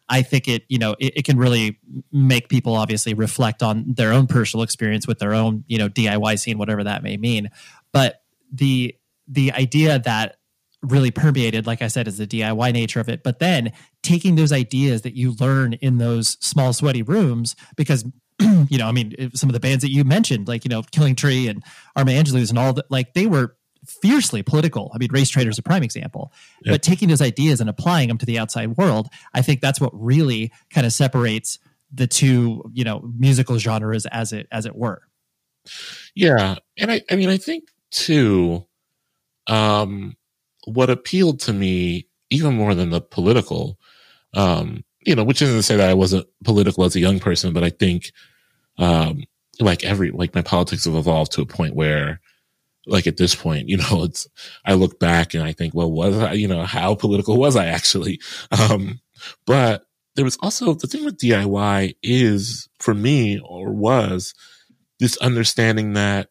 I think it, you know, it, it, can really make people obviously reflect on their own personal experience with their own, you know, DIY scene, whatever that may mean. But the the idea that really permeated, like I said, is the DIY nature of it. But then taking those ideas that you learn in those small, sweaty rooms, because <clears throat> you know, I mean, some of the bands that you mentioned, like you know, Killing Tree and Arma Angelus and all that, like they were fiercely political. I mean, Race Traitor is a prime example. Yep. But taking those ideas and applying them to the outside world, I think that's what really kind of separates the two, you know, musical genres as it as it were.
Yeah, and I, I mean, I think too. Um, what appealed to me even more than the political, um, you know, which isn't to say that I wasn't political as a young person, but I think, um, like every, like my politics have evolved to a point where, like at this point, you know, <laughs> it's, I look back and I think, well, was I, you know, how political was I actually? <laughs> Um, but there was also the thing with DIY is for me or was this understanding that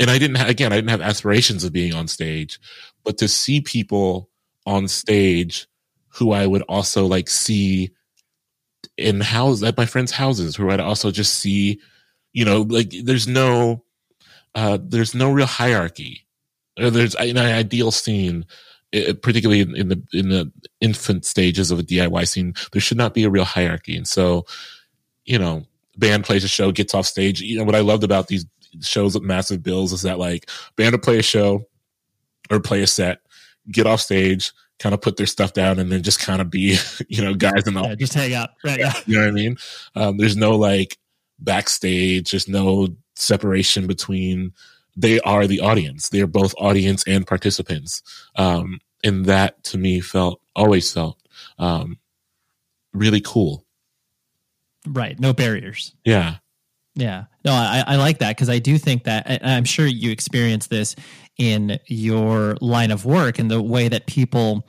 and I didn't again, I didn't have aspirations of being on stage, but to see people on stage who I would also like see in house at my friends' houses, who I'd also just see, you know, like there's no, uh, there's no real hierarchy. There's an ideal scene, particularly in, the in the infant stages of a DIY scene. There should not be a real hierarchy, and so, you know, band plays a show, gets off stage. You know what I loved about these shows with massive bills is that like band to play a show or play a set, get off stage, kind of put their stuff down, and then just kind of be, <laughs> you know, guys in the
yeah, just hang out. Right.
Yeah. You know what I mean? Um, there's no like backstage. There's no separation between. They are the audience. They are both audience and participants. Um, and that to me felt always felt um, really cool.
Right. No barriers.
Yeah.
Yeah. No, I, I like that because I do think that I'm sure you experience this in your line of work and the way that people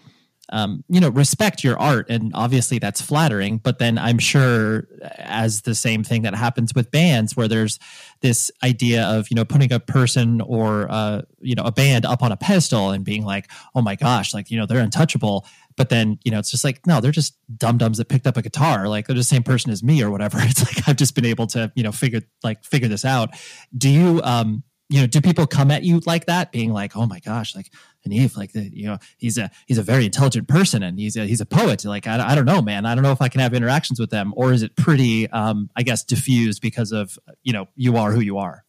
um, you know respect your art. And obviously that's flattering but then i'm sure as the same thing that happens with bands where there's this idea of you know putting a person or uh, you know a band up on a pedestal and being like oh my gosh like you know they're untouchable. But then you know it's just like no they're just dum dums that picked up a guitar. Like they're the same person as me or whatever. <laughs> It's like i've just been able to you know figure like figure this out. Do you um you know, do people come at you like that, being like, "Oh my gosh, like Hanif, like the, you know, he's a he's a very intelligent person and he's a, he's a poet." Like, I, I don't know, man. I don't know if I can have interactions with them, or is it pretty, um, I guess, diffused because of you know, you are who you are.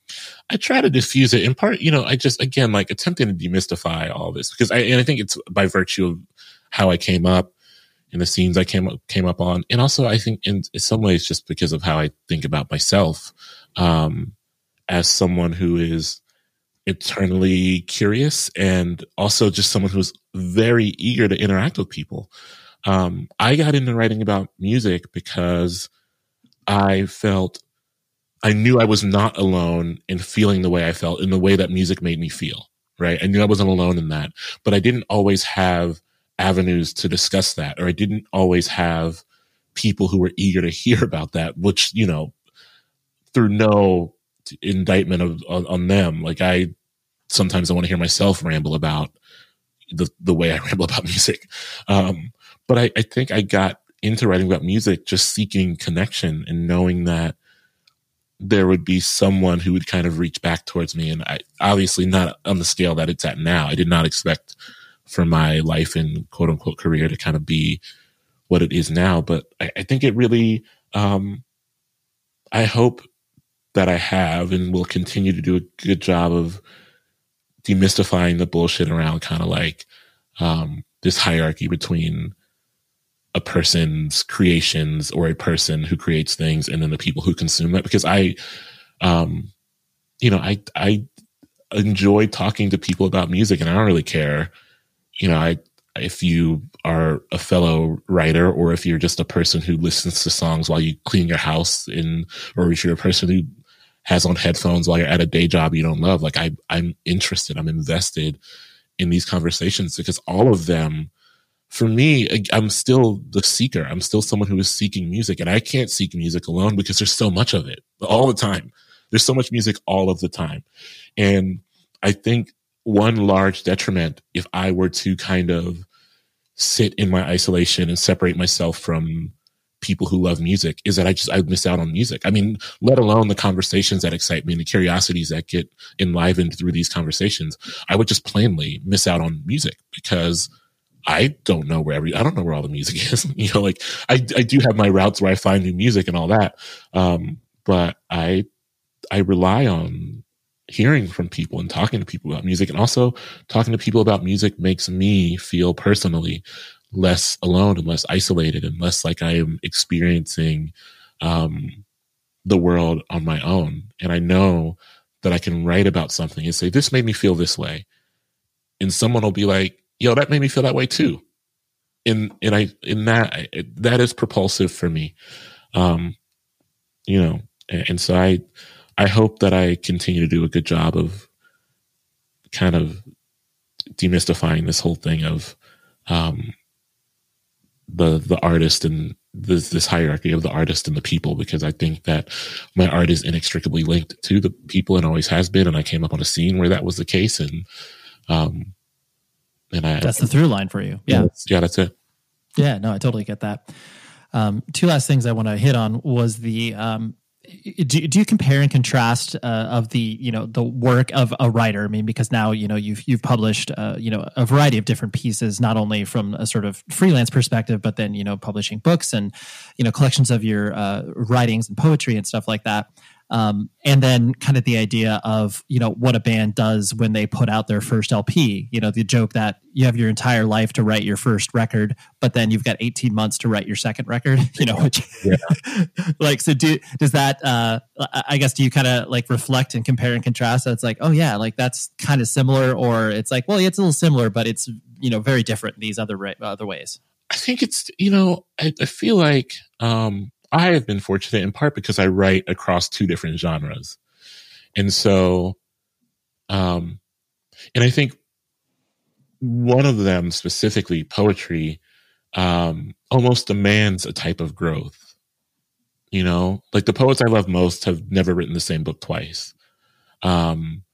I try to diffuse it in part. You know, I just again like attempting to demystify all this because I and I think it's by virtue of how I came up and the scenes I came up came up on, and also I think in, in some ways just because of how I think about myself. Um, as someone who is eternally curious and also just someone who's very eager to interact with people. Um, I got into writing about music because I felt I knew I was not alone in feeling the way I felt in the way that music made me feel. Right. I knew I wasn't alone in that, but I didn't always have avenues to discuss that, or I didn't always have people who were eager to hear <laughs> about that, which, you know, through no indictment of on, on them. Like I sometimes I want to hear myself ramble about the the way I <laughs> ramble about music. Um, but I, I think I got into writing about music just seeking connection and knowing that there would be someone who would kind of reach back towards me. And I obviously not on the scale that it's at now. I did not expect for my life and quote unquote career to kind of be what it is now. But I, I think it really, um, I hope that I have and will continue to do a good job of demystifying the bullshit around kind of like um, this hierarchy between a person's creations or a person who creates things and then the people who consume that. Because i um you know i i enjoy talking to people about music and i don't really care. You know i if you are a fellow writer or if you're just a person who listens to songs while you clean your house in or if you're a person who has on headphones while you're at a day job you don't love like i i'm interested i'm invested in these conversations because all of them for me, I'm still the seeker. I'm still someone who is seeking music and I can't seek music alone because there's so much of it all the time. There's so much music all of the time. And I think one large detriment, if I were to kind of sit in my isolation and separate myself from people who love music is that I just I miss out on music. I mean, let alone the conversations that excite me and the curiosities that get enlivened through these conversations. I would just plainly miss out on music because I don't know where every I don't know where all the music <laughs> is. you know, like I I do have my routes where I find new music and all that. Um, but I I rely on hearing from people and talking to people about music and also talking to people about music makes me feel personally less alone and less isolated and less like I am experiencing um, the world on my own. And I know that I can write about something and say, this made me feel this way. And someone will be like, yo, that made me feel that way too. And, and I in that that is propulsive for me. Um, you know, and, and so I I hope that I continue to do a good job of kind of demystifying this whole thing of um the the artist and this this hierarchy of the artist and the people because I think that my art is inextricably linked to the people and always has been and I came up on a scene where that was the case and um
and I, that's the through line for you. Yeah.
Yeah, that's it.
Yeah, no, I totally get that. Um, two last things I want to hit on was the um, do, do you compare and contrast uh, of the you know the work of a writer? I mean because now you know you've you've published uh, you know a variety of different pieces not only from a sort of freelance perspective but then you know publishing books and you know collections of your uh, writings and poetry and stuff like that um, and then kind of the idea of you know what a band does when they put out their first LP. You know the joke that you have your entire life to write your first record, but then you've got 18 months to write your second record. <laughs> You know, which yeah. <laughs> like so do does that? Uh, I guess do you kind of like reflect and compare and contrast? That it's like oh yeah, like that's kind of similar, or it's like well yeah, it's a little similar, but it's you know very different in these other other ways.
I think it's you know I, I feel like um I have been fortunate in part because I write across two different genres. And so, um, and I think one of them specifically, poetry, um, almost demands a type of growth. You know, like the poets I love most have never written the same book twice. Um,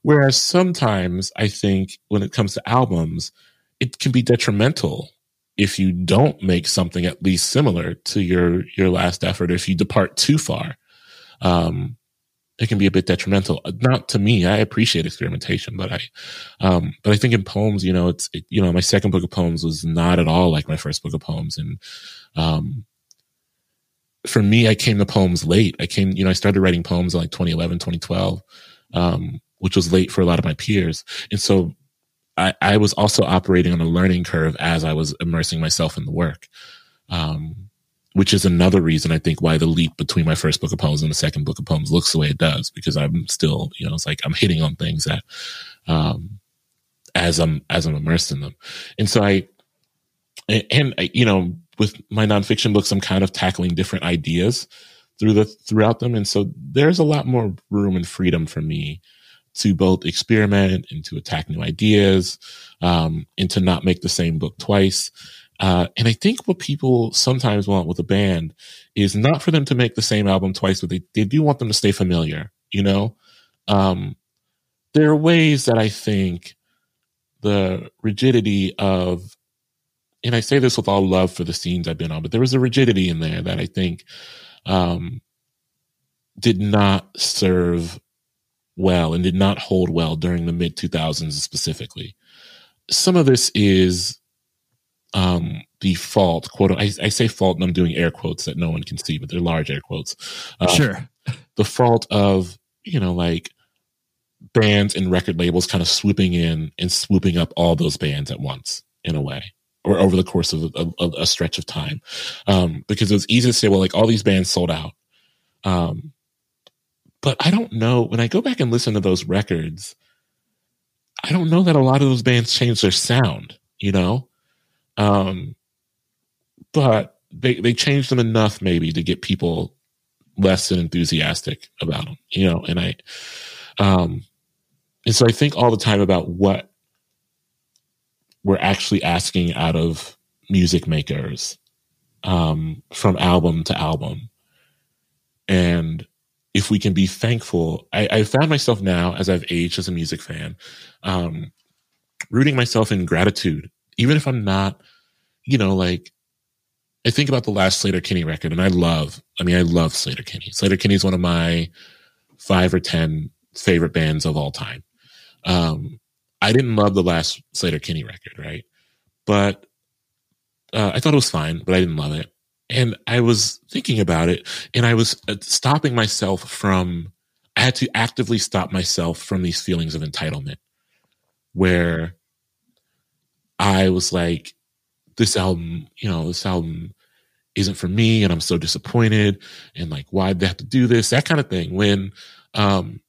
whereas sometimes I think when it comes to albums, it can be detrimental if you don't make something at least similar to your your last effort if you depart too far um it can be a bit detrimental. Not to me i appreciate experimentation but i um but i think in poems you know it's it, you know my second book of poems was not at all like my first book of poems. And um for me i came to poems late. I came you know i started writing poems in like 2011 2012 um which was late for a lot of my peers. And so I, I was also operating on a learning curve as I was immersing myself in the work. Um, which is another reason I think why the leap between my first book of poems and the second book of poems looks the way it does, because I'm still, you know, it's like I'm hitting on things that, um, as I'm, as I'm immersed in them. And so I, and, and you know, with my nonfiction books, I'm kind of tackling different ideas through the, throughout them. And so there's a lot more room and freedom for me to both experiment and to attack new ideas, um, and to not make the same book twice. Uh, and I think what people sometimes want with a band is not for them to make the same album twice, but they, they do want them to stay familiar, you know? Um, there are ways that I think the rigidity of, and I say this with all love for the scenes I've been on, but there was a rigidity in there that I think, um, did not serve well and did not hold well during the mid 2000s specifically. Some of this is um, the fault, quote, I, I, say fault and I'm doing air quotes that no one can see, but they're large air quotes.
Uh, sure.
The fault of, you know, like bands and record labels kind of swooping in and swooping up all those bands at once in a way or over the course of a, a, a stretch of time um, because it was easy to say well like all these bands sold out um, but i don't know when i go back and listen to those records i don't know that a lot of those bands changed their sound you know um, but they they changed them enough maybe to get people less than enthusiastic about them you know and i um and so I think all the time about what we're actually asking out of music makers um, from album to album. And if we can be thankful, I, I found myself now as I've aged as a music fan, um, rooting myself in gratitude, even if I'm not, you know, like I think about the last Sleater-Kinney record and I love, I mean, I love Sleater-Kinney. Slater Kinney is one of my five or 10 favorite bands of all time. Um, I didn't love the last Sleater-Kinney record, right? But uh, I thought it was fine, but I didn't love it. And I was thinking about it and I was uh, stopping myself from, I had to actively stop myself from these feelings of entitlement where I was like, this album, you know, this album isn't for me and I'm so disappointed and like, why'd they have to do this? That kind of thing. When, um,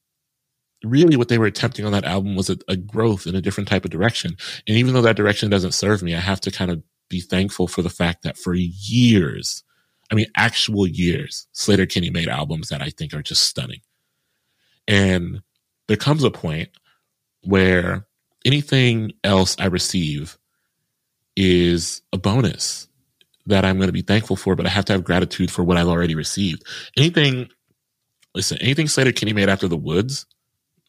really what they were attempting on that album was a, a, growth in a different type of direction. And even though that direction doesn't serve me, I have to kind of be thankful for the fact that for years, I mean, actual years, Sleater-Kinney made albums that I think are just stunning. And there comes a point where anything else I receive is a bonus that I'm going to be thankful for, but I have to have gratitude for what I've already received. Anything, listen, anything Sleater-Kinney made after the Woods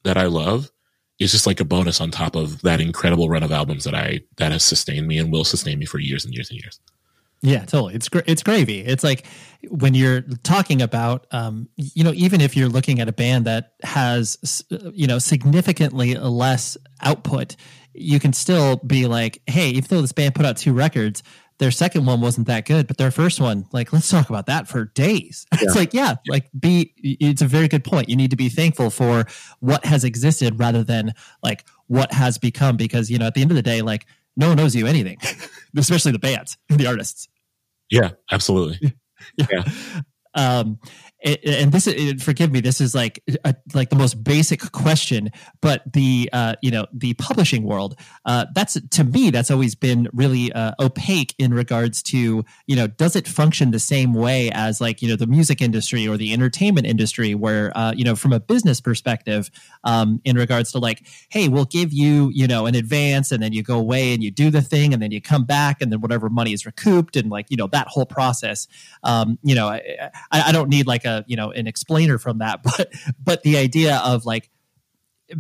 that I love is just like a bonus on top of that incredible run of albums that I that has sustained me and will sustain me for years and years and years.
Yeah, totally. It's it's gravy. It's like when you're talking about, um, you know, even if you're looking at a band that has, you know, significantly less output, you can still be like, hey, even though this band put out two records, their second one wasn't that good, but their first one, like, let's talk about that for days. <laughs> Yeah. it's like, yeah, like be, it's a very good point. You need to be thankful for what has existed rather than like what has become, because, you know, at the end of the day, like, no one knows you anything, <laughs> especially the bands, the artists.
Yeah, absolutely. <laughs> yeah. yeah.
Um, and this is forgive me this is like a, like the most basic question but the uh, you know the publishing world uh, that's to me that's always been really uh, opaque in regards to you know does it function the same way as like you know the music industry or the entertainment industry where uh, you know from a business perspective um, in regards to like hey we'll give you you know an advance and then you go away and you do the thing and then you come back and then whatever money is recouped and like you know that whole process um, you know I, I don't need like a you know an explainer from that <laughs> but but the idea of like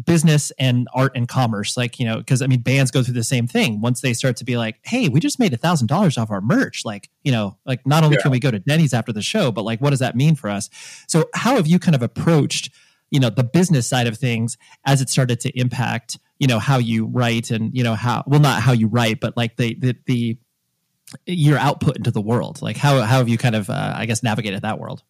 business and art and commerce like you know because i mean bands go through the same thing. Once they start to be like hey we just made a thousand dollars off our merch like you know like not only yeah. can we go to denny's after the show but like what does that mean for us? So how have you kind of approached you know the business side of things as it started to impact you know how you write and you know how well not how you write but like the the, the your output into the world? Like how how have you kind of uh, i guess navigated that world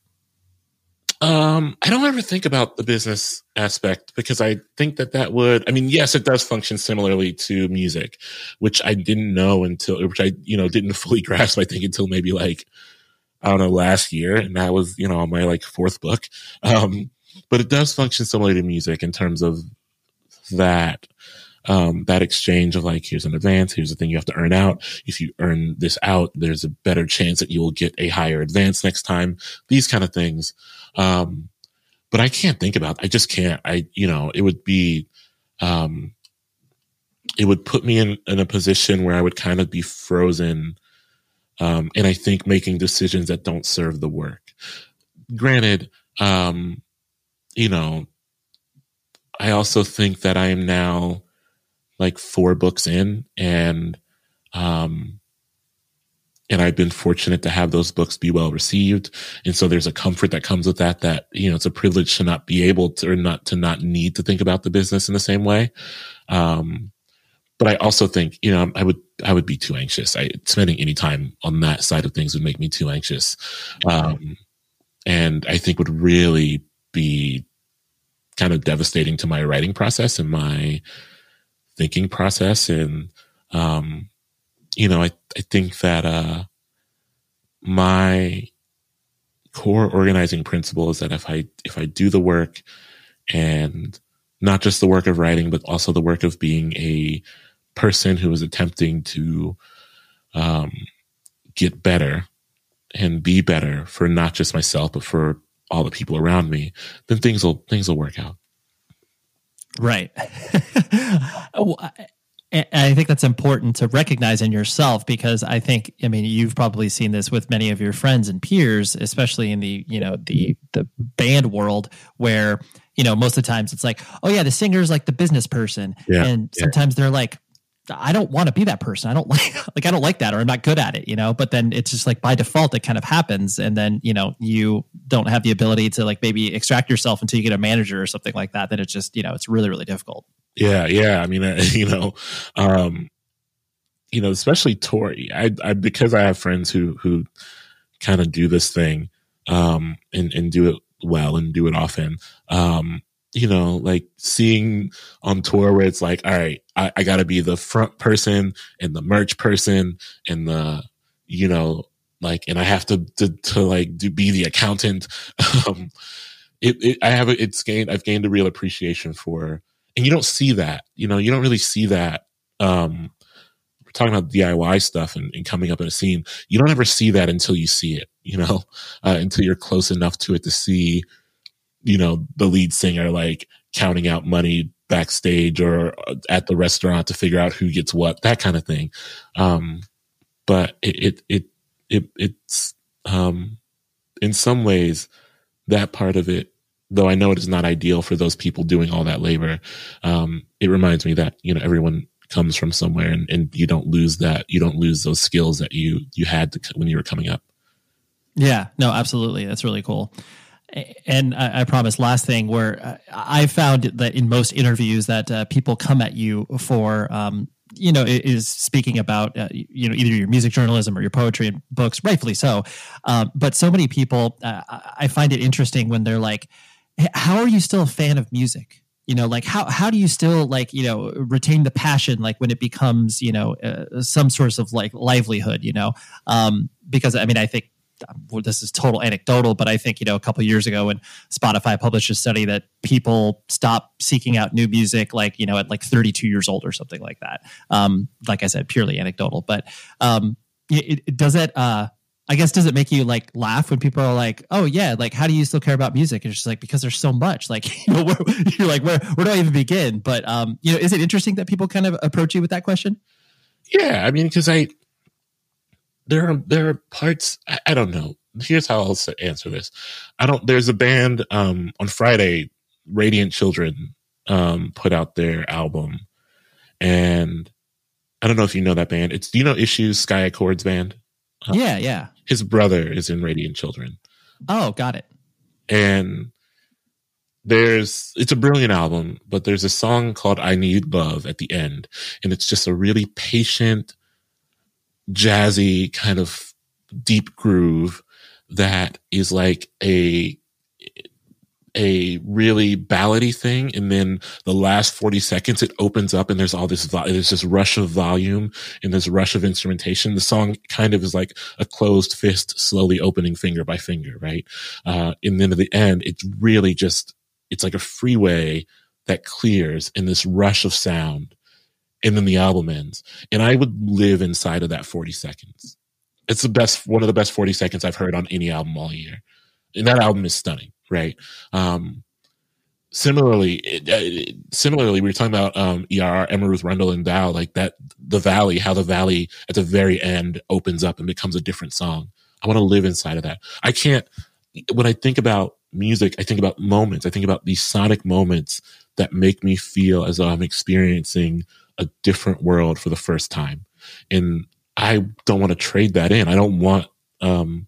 um, I don't ever think about the business aspect because I think that that would, I mean, yes, it does function similarly to music, which I didn't know until, which I, you know, didn't <laughs> fully grasp, I think, until maybe like, I don't know, last year. And that was, you know, on my like fourth book. Um, but it does function similarly to music in terms of that um, that exchange of like, here's an advance, here's the thing you have to earn out. If you earn this out, there's a better chance that you will get a higher advance next time. These kind of things. Um, but I can't think about, I just can't. I, you know, it would be, um, it would put me in, in a position where I would kind of be frozen. Um, and I think making decisions that don't serve the work. Granted, um, you know, I also think that I am now like four books in and um and I've been fortunate to have those books be well received. And so there's a comfort that comes with that, that, you know, it's a privilege to not be able to, or not, to not need to think about the business in the same way. Um, but I also think, you know, I would, I would be too anxious. I, spending any time on that side of things would make me too anxious. Um, and I think would really be kind of devastating to my writing process and my thinking process. And, um, you know, I, I think that, uh, my core organizing principle is that if I, if I do the work and not just the work of writing, but also the work of being a person who is attempting to, um, get better and be better for not just myself, but for all the people around me, then things will things will work out.
Right. <laughs> I think that's important to recognize in yourself because I think I mean you've probably seen this with many of your friends and peers, especially in the you know the the band world where you know most of the times it's like oh yeah the singer's like the business person yeah, and sometimes yeah. they're like I don't want to be that person. I don't <laughs> like like I don't like that or I'm not good at it, you know. But then it's just like by default it kind of happens and then, you know, you don't have the ability to like maybe extract yourself until you get a manager or something like that. Then it's just, you know, it's really really difficult.
Yeah, yeah. I mean, <laughs> you know, um you know, especially Tori. I I because I have friends who who kind of do this thing um and and do it well and do it often. Um you know, like seeing on tour where it's like, all right, I, I got to be the front person and the merch person and the, you know, like, and I have to to, to like do be the accountant. <laughs> um, it, it, I have it's gained. I've gained a real appreciation for, and you don't see that. You know, you don't really see that. Um, we're talking about DIY stuff and, and coming up in a scene. You don't ever see that until you see it. You know, <laughs> uh, until you're close enough to it to see you know, the lead singer like counting out money backstage or at the restaurant to figure out who gets what, that kind of thing. Um, but it, it, it, it, it's, um, in some ways that part of it, though I know it is not ideal for those people doing all that labor. Um, it reminds me that, you know, everyone comes from somewhere and, and you don't lose that, you don't lose those skills that you, you had to, when you were coming up.
Yeah, no, absolutely. That's really cool and I, I, promise last thing where I found that in most interviews that uh, people come at you for um, you know is speaking about uh, you know either your music journalism or your poetry and books rightfully so. Um, but so many people uh, I find it interesting when they're like how are you still a fan of music? You know like how how do you still like you know retain the passion like when it becomes you know uh, some source of like livelihood you know? Um, because I mean I think this is total anecdotal, but I think you know a couple years ago when Spotify published a study that people stop seeking out new music like you know at like 32 years old or something like that. Um, like I said, purely anecdotal, but um, it, it, does it? Uh, I guess does it make you like laugh when people are like, "Oh yeah, like how do you still care about music?" And it's just like because there's so much. Like <laughs> you know, where, you're like, where where do I even begin? But um, you know, is it interesting that people kind of approach you with that question?
Yeah, I mean, because I there are there are parts I, I, don't know. Here's how I'll answer this. I don't. There's a band um, on Friday, Radiant Children, um, put out their album, and I don't know if you know that band. It's do you know Issues Sky Acord's band?
Uh, yeah, yeah.
His brother is in Radiant Children.
Oh, got it.
And there's it's a brilliant album, but there's a song called I Need Love at the end, and it's just a really patient jazzy kind of deep groove that is like a a really ballady thing. And then the last 40 seconds it opens up and there's all this there's this rush of volume and this rush of instrumentation. The song kind of is like a closed fist slowly opening finger by finger right? Uh and then at the end it's really just it's like a freeway that clears in this rush of sound and then the album ends. And I would live inside of that 40 seconds. It's the best, one of the best 40 seconds I've heard on any album all year. And that album is stunning, right? Um, similarly, it, it, similarly, we were talking about um, ERR, Emma Ruth Rundle and Thou, like that, the Valley, how the Valley at the very end opens up and becomes a different song. I want to live inside of that. I can't, when I think about music, I think about moments. I think about these sonic moments that make me feel as though I'm experiencing a different world for the first time. And I don't want to trade that in. I don't want um,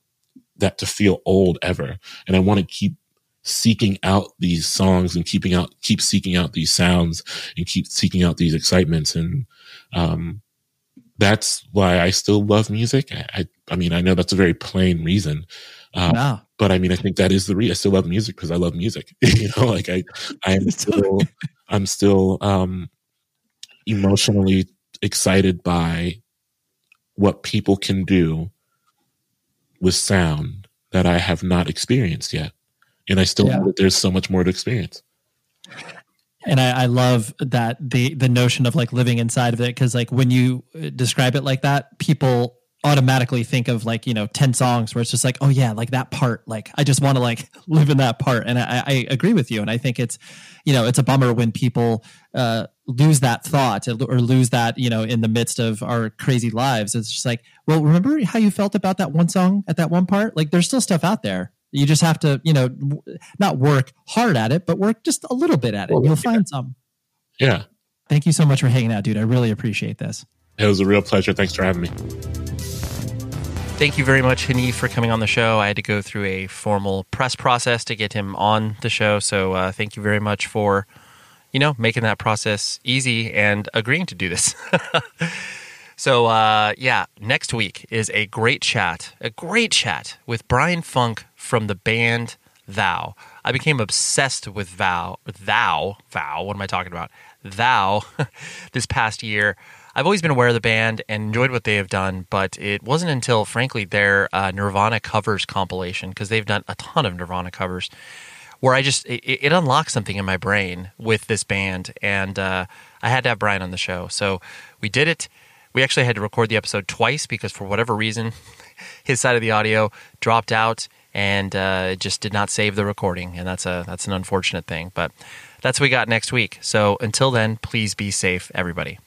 that to feel old ever. And I want to keep seeking out these songs and keeping out, keep seeking out these sounds and keep seeking out these excitements. And um, that's why I still love music. I, I, I mean, I know that's a very plain reason. Um,
Wow.
but I mean, I think that is the reason. I still love music because I love music. <laughs> you know, like I, I am <laughs> still, I'm still um, emotionally excited by what people can do with sound that I have not experienced yet, and I still
Yeah.
know that there's so much more to experience.
and I, I love that the the notion of like living inside of it because like when you uh, describe it like that people automatically think of like you know 10 songs where it's just like oh yeah like that part like i just want to like <laughs> live in that part. And I, I agree with you. And i think it's you know it's a bummer when people uh, lose that thought or lose that you know in the midst of our crazy lives. It's just like well remember how you felt about that one song at that one part? Like there's still stuff out there. You just have to you know not work hard at it but work just a little bit at it.
Well,
you'll
yeah.
find some.
Yeah,
thank you so much for hanging out dude. I really appreciate this
it was a real pleasure. Thanks for having me.
Thank you very much, Hanif, for coming on the show. I had to go through a formal press process to get him on the show. So uh, thank you very much for, you know, making that process easy and agreeing to do this. <laughs> so uh, yeah, next week is a great chat, a great chat with Bryan Funck from the band Thou. I became obsessed with Vow, Thou, Vow. What am I talking about? Thou, <laughs> this past year. I've always been aware of the band and enjoyed what they have done, but it wasn't until, frankly, their uh, Nirvana covers compilation, because they've done a ton of Nirvana covers, where I just, it, it unlocked something in my brain with this band. And uh, I had to have Bryan on the show. So we did it. We actually had to record the episode twice because, for whatever reason, <laughs> his side of the audio dropped out and uh, it just did not save the recording. And that's, a, that's an unfortunate thing. But that's what we got next week. So until then, please be safe, everybody.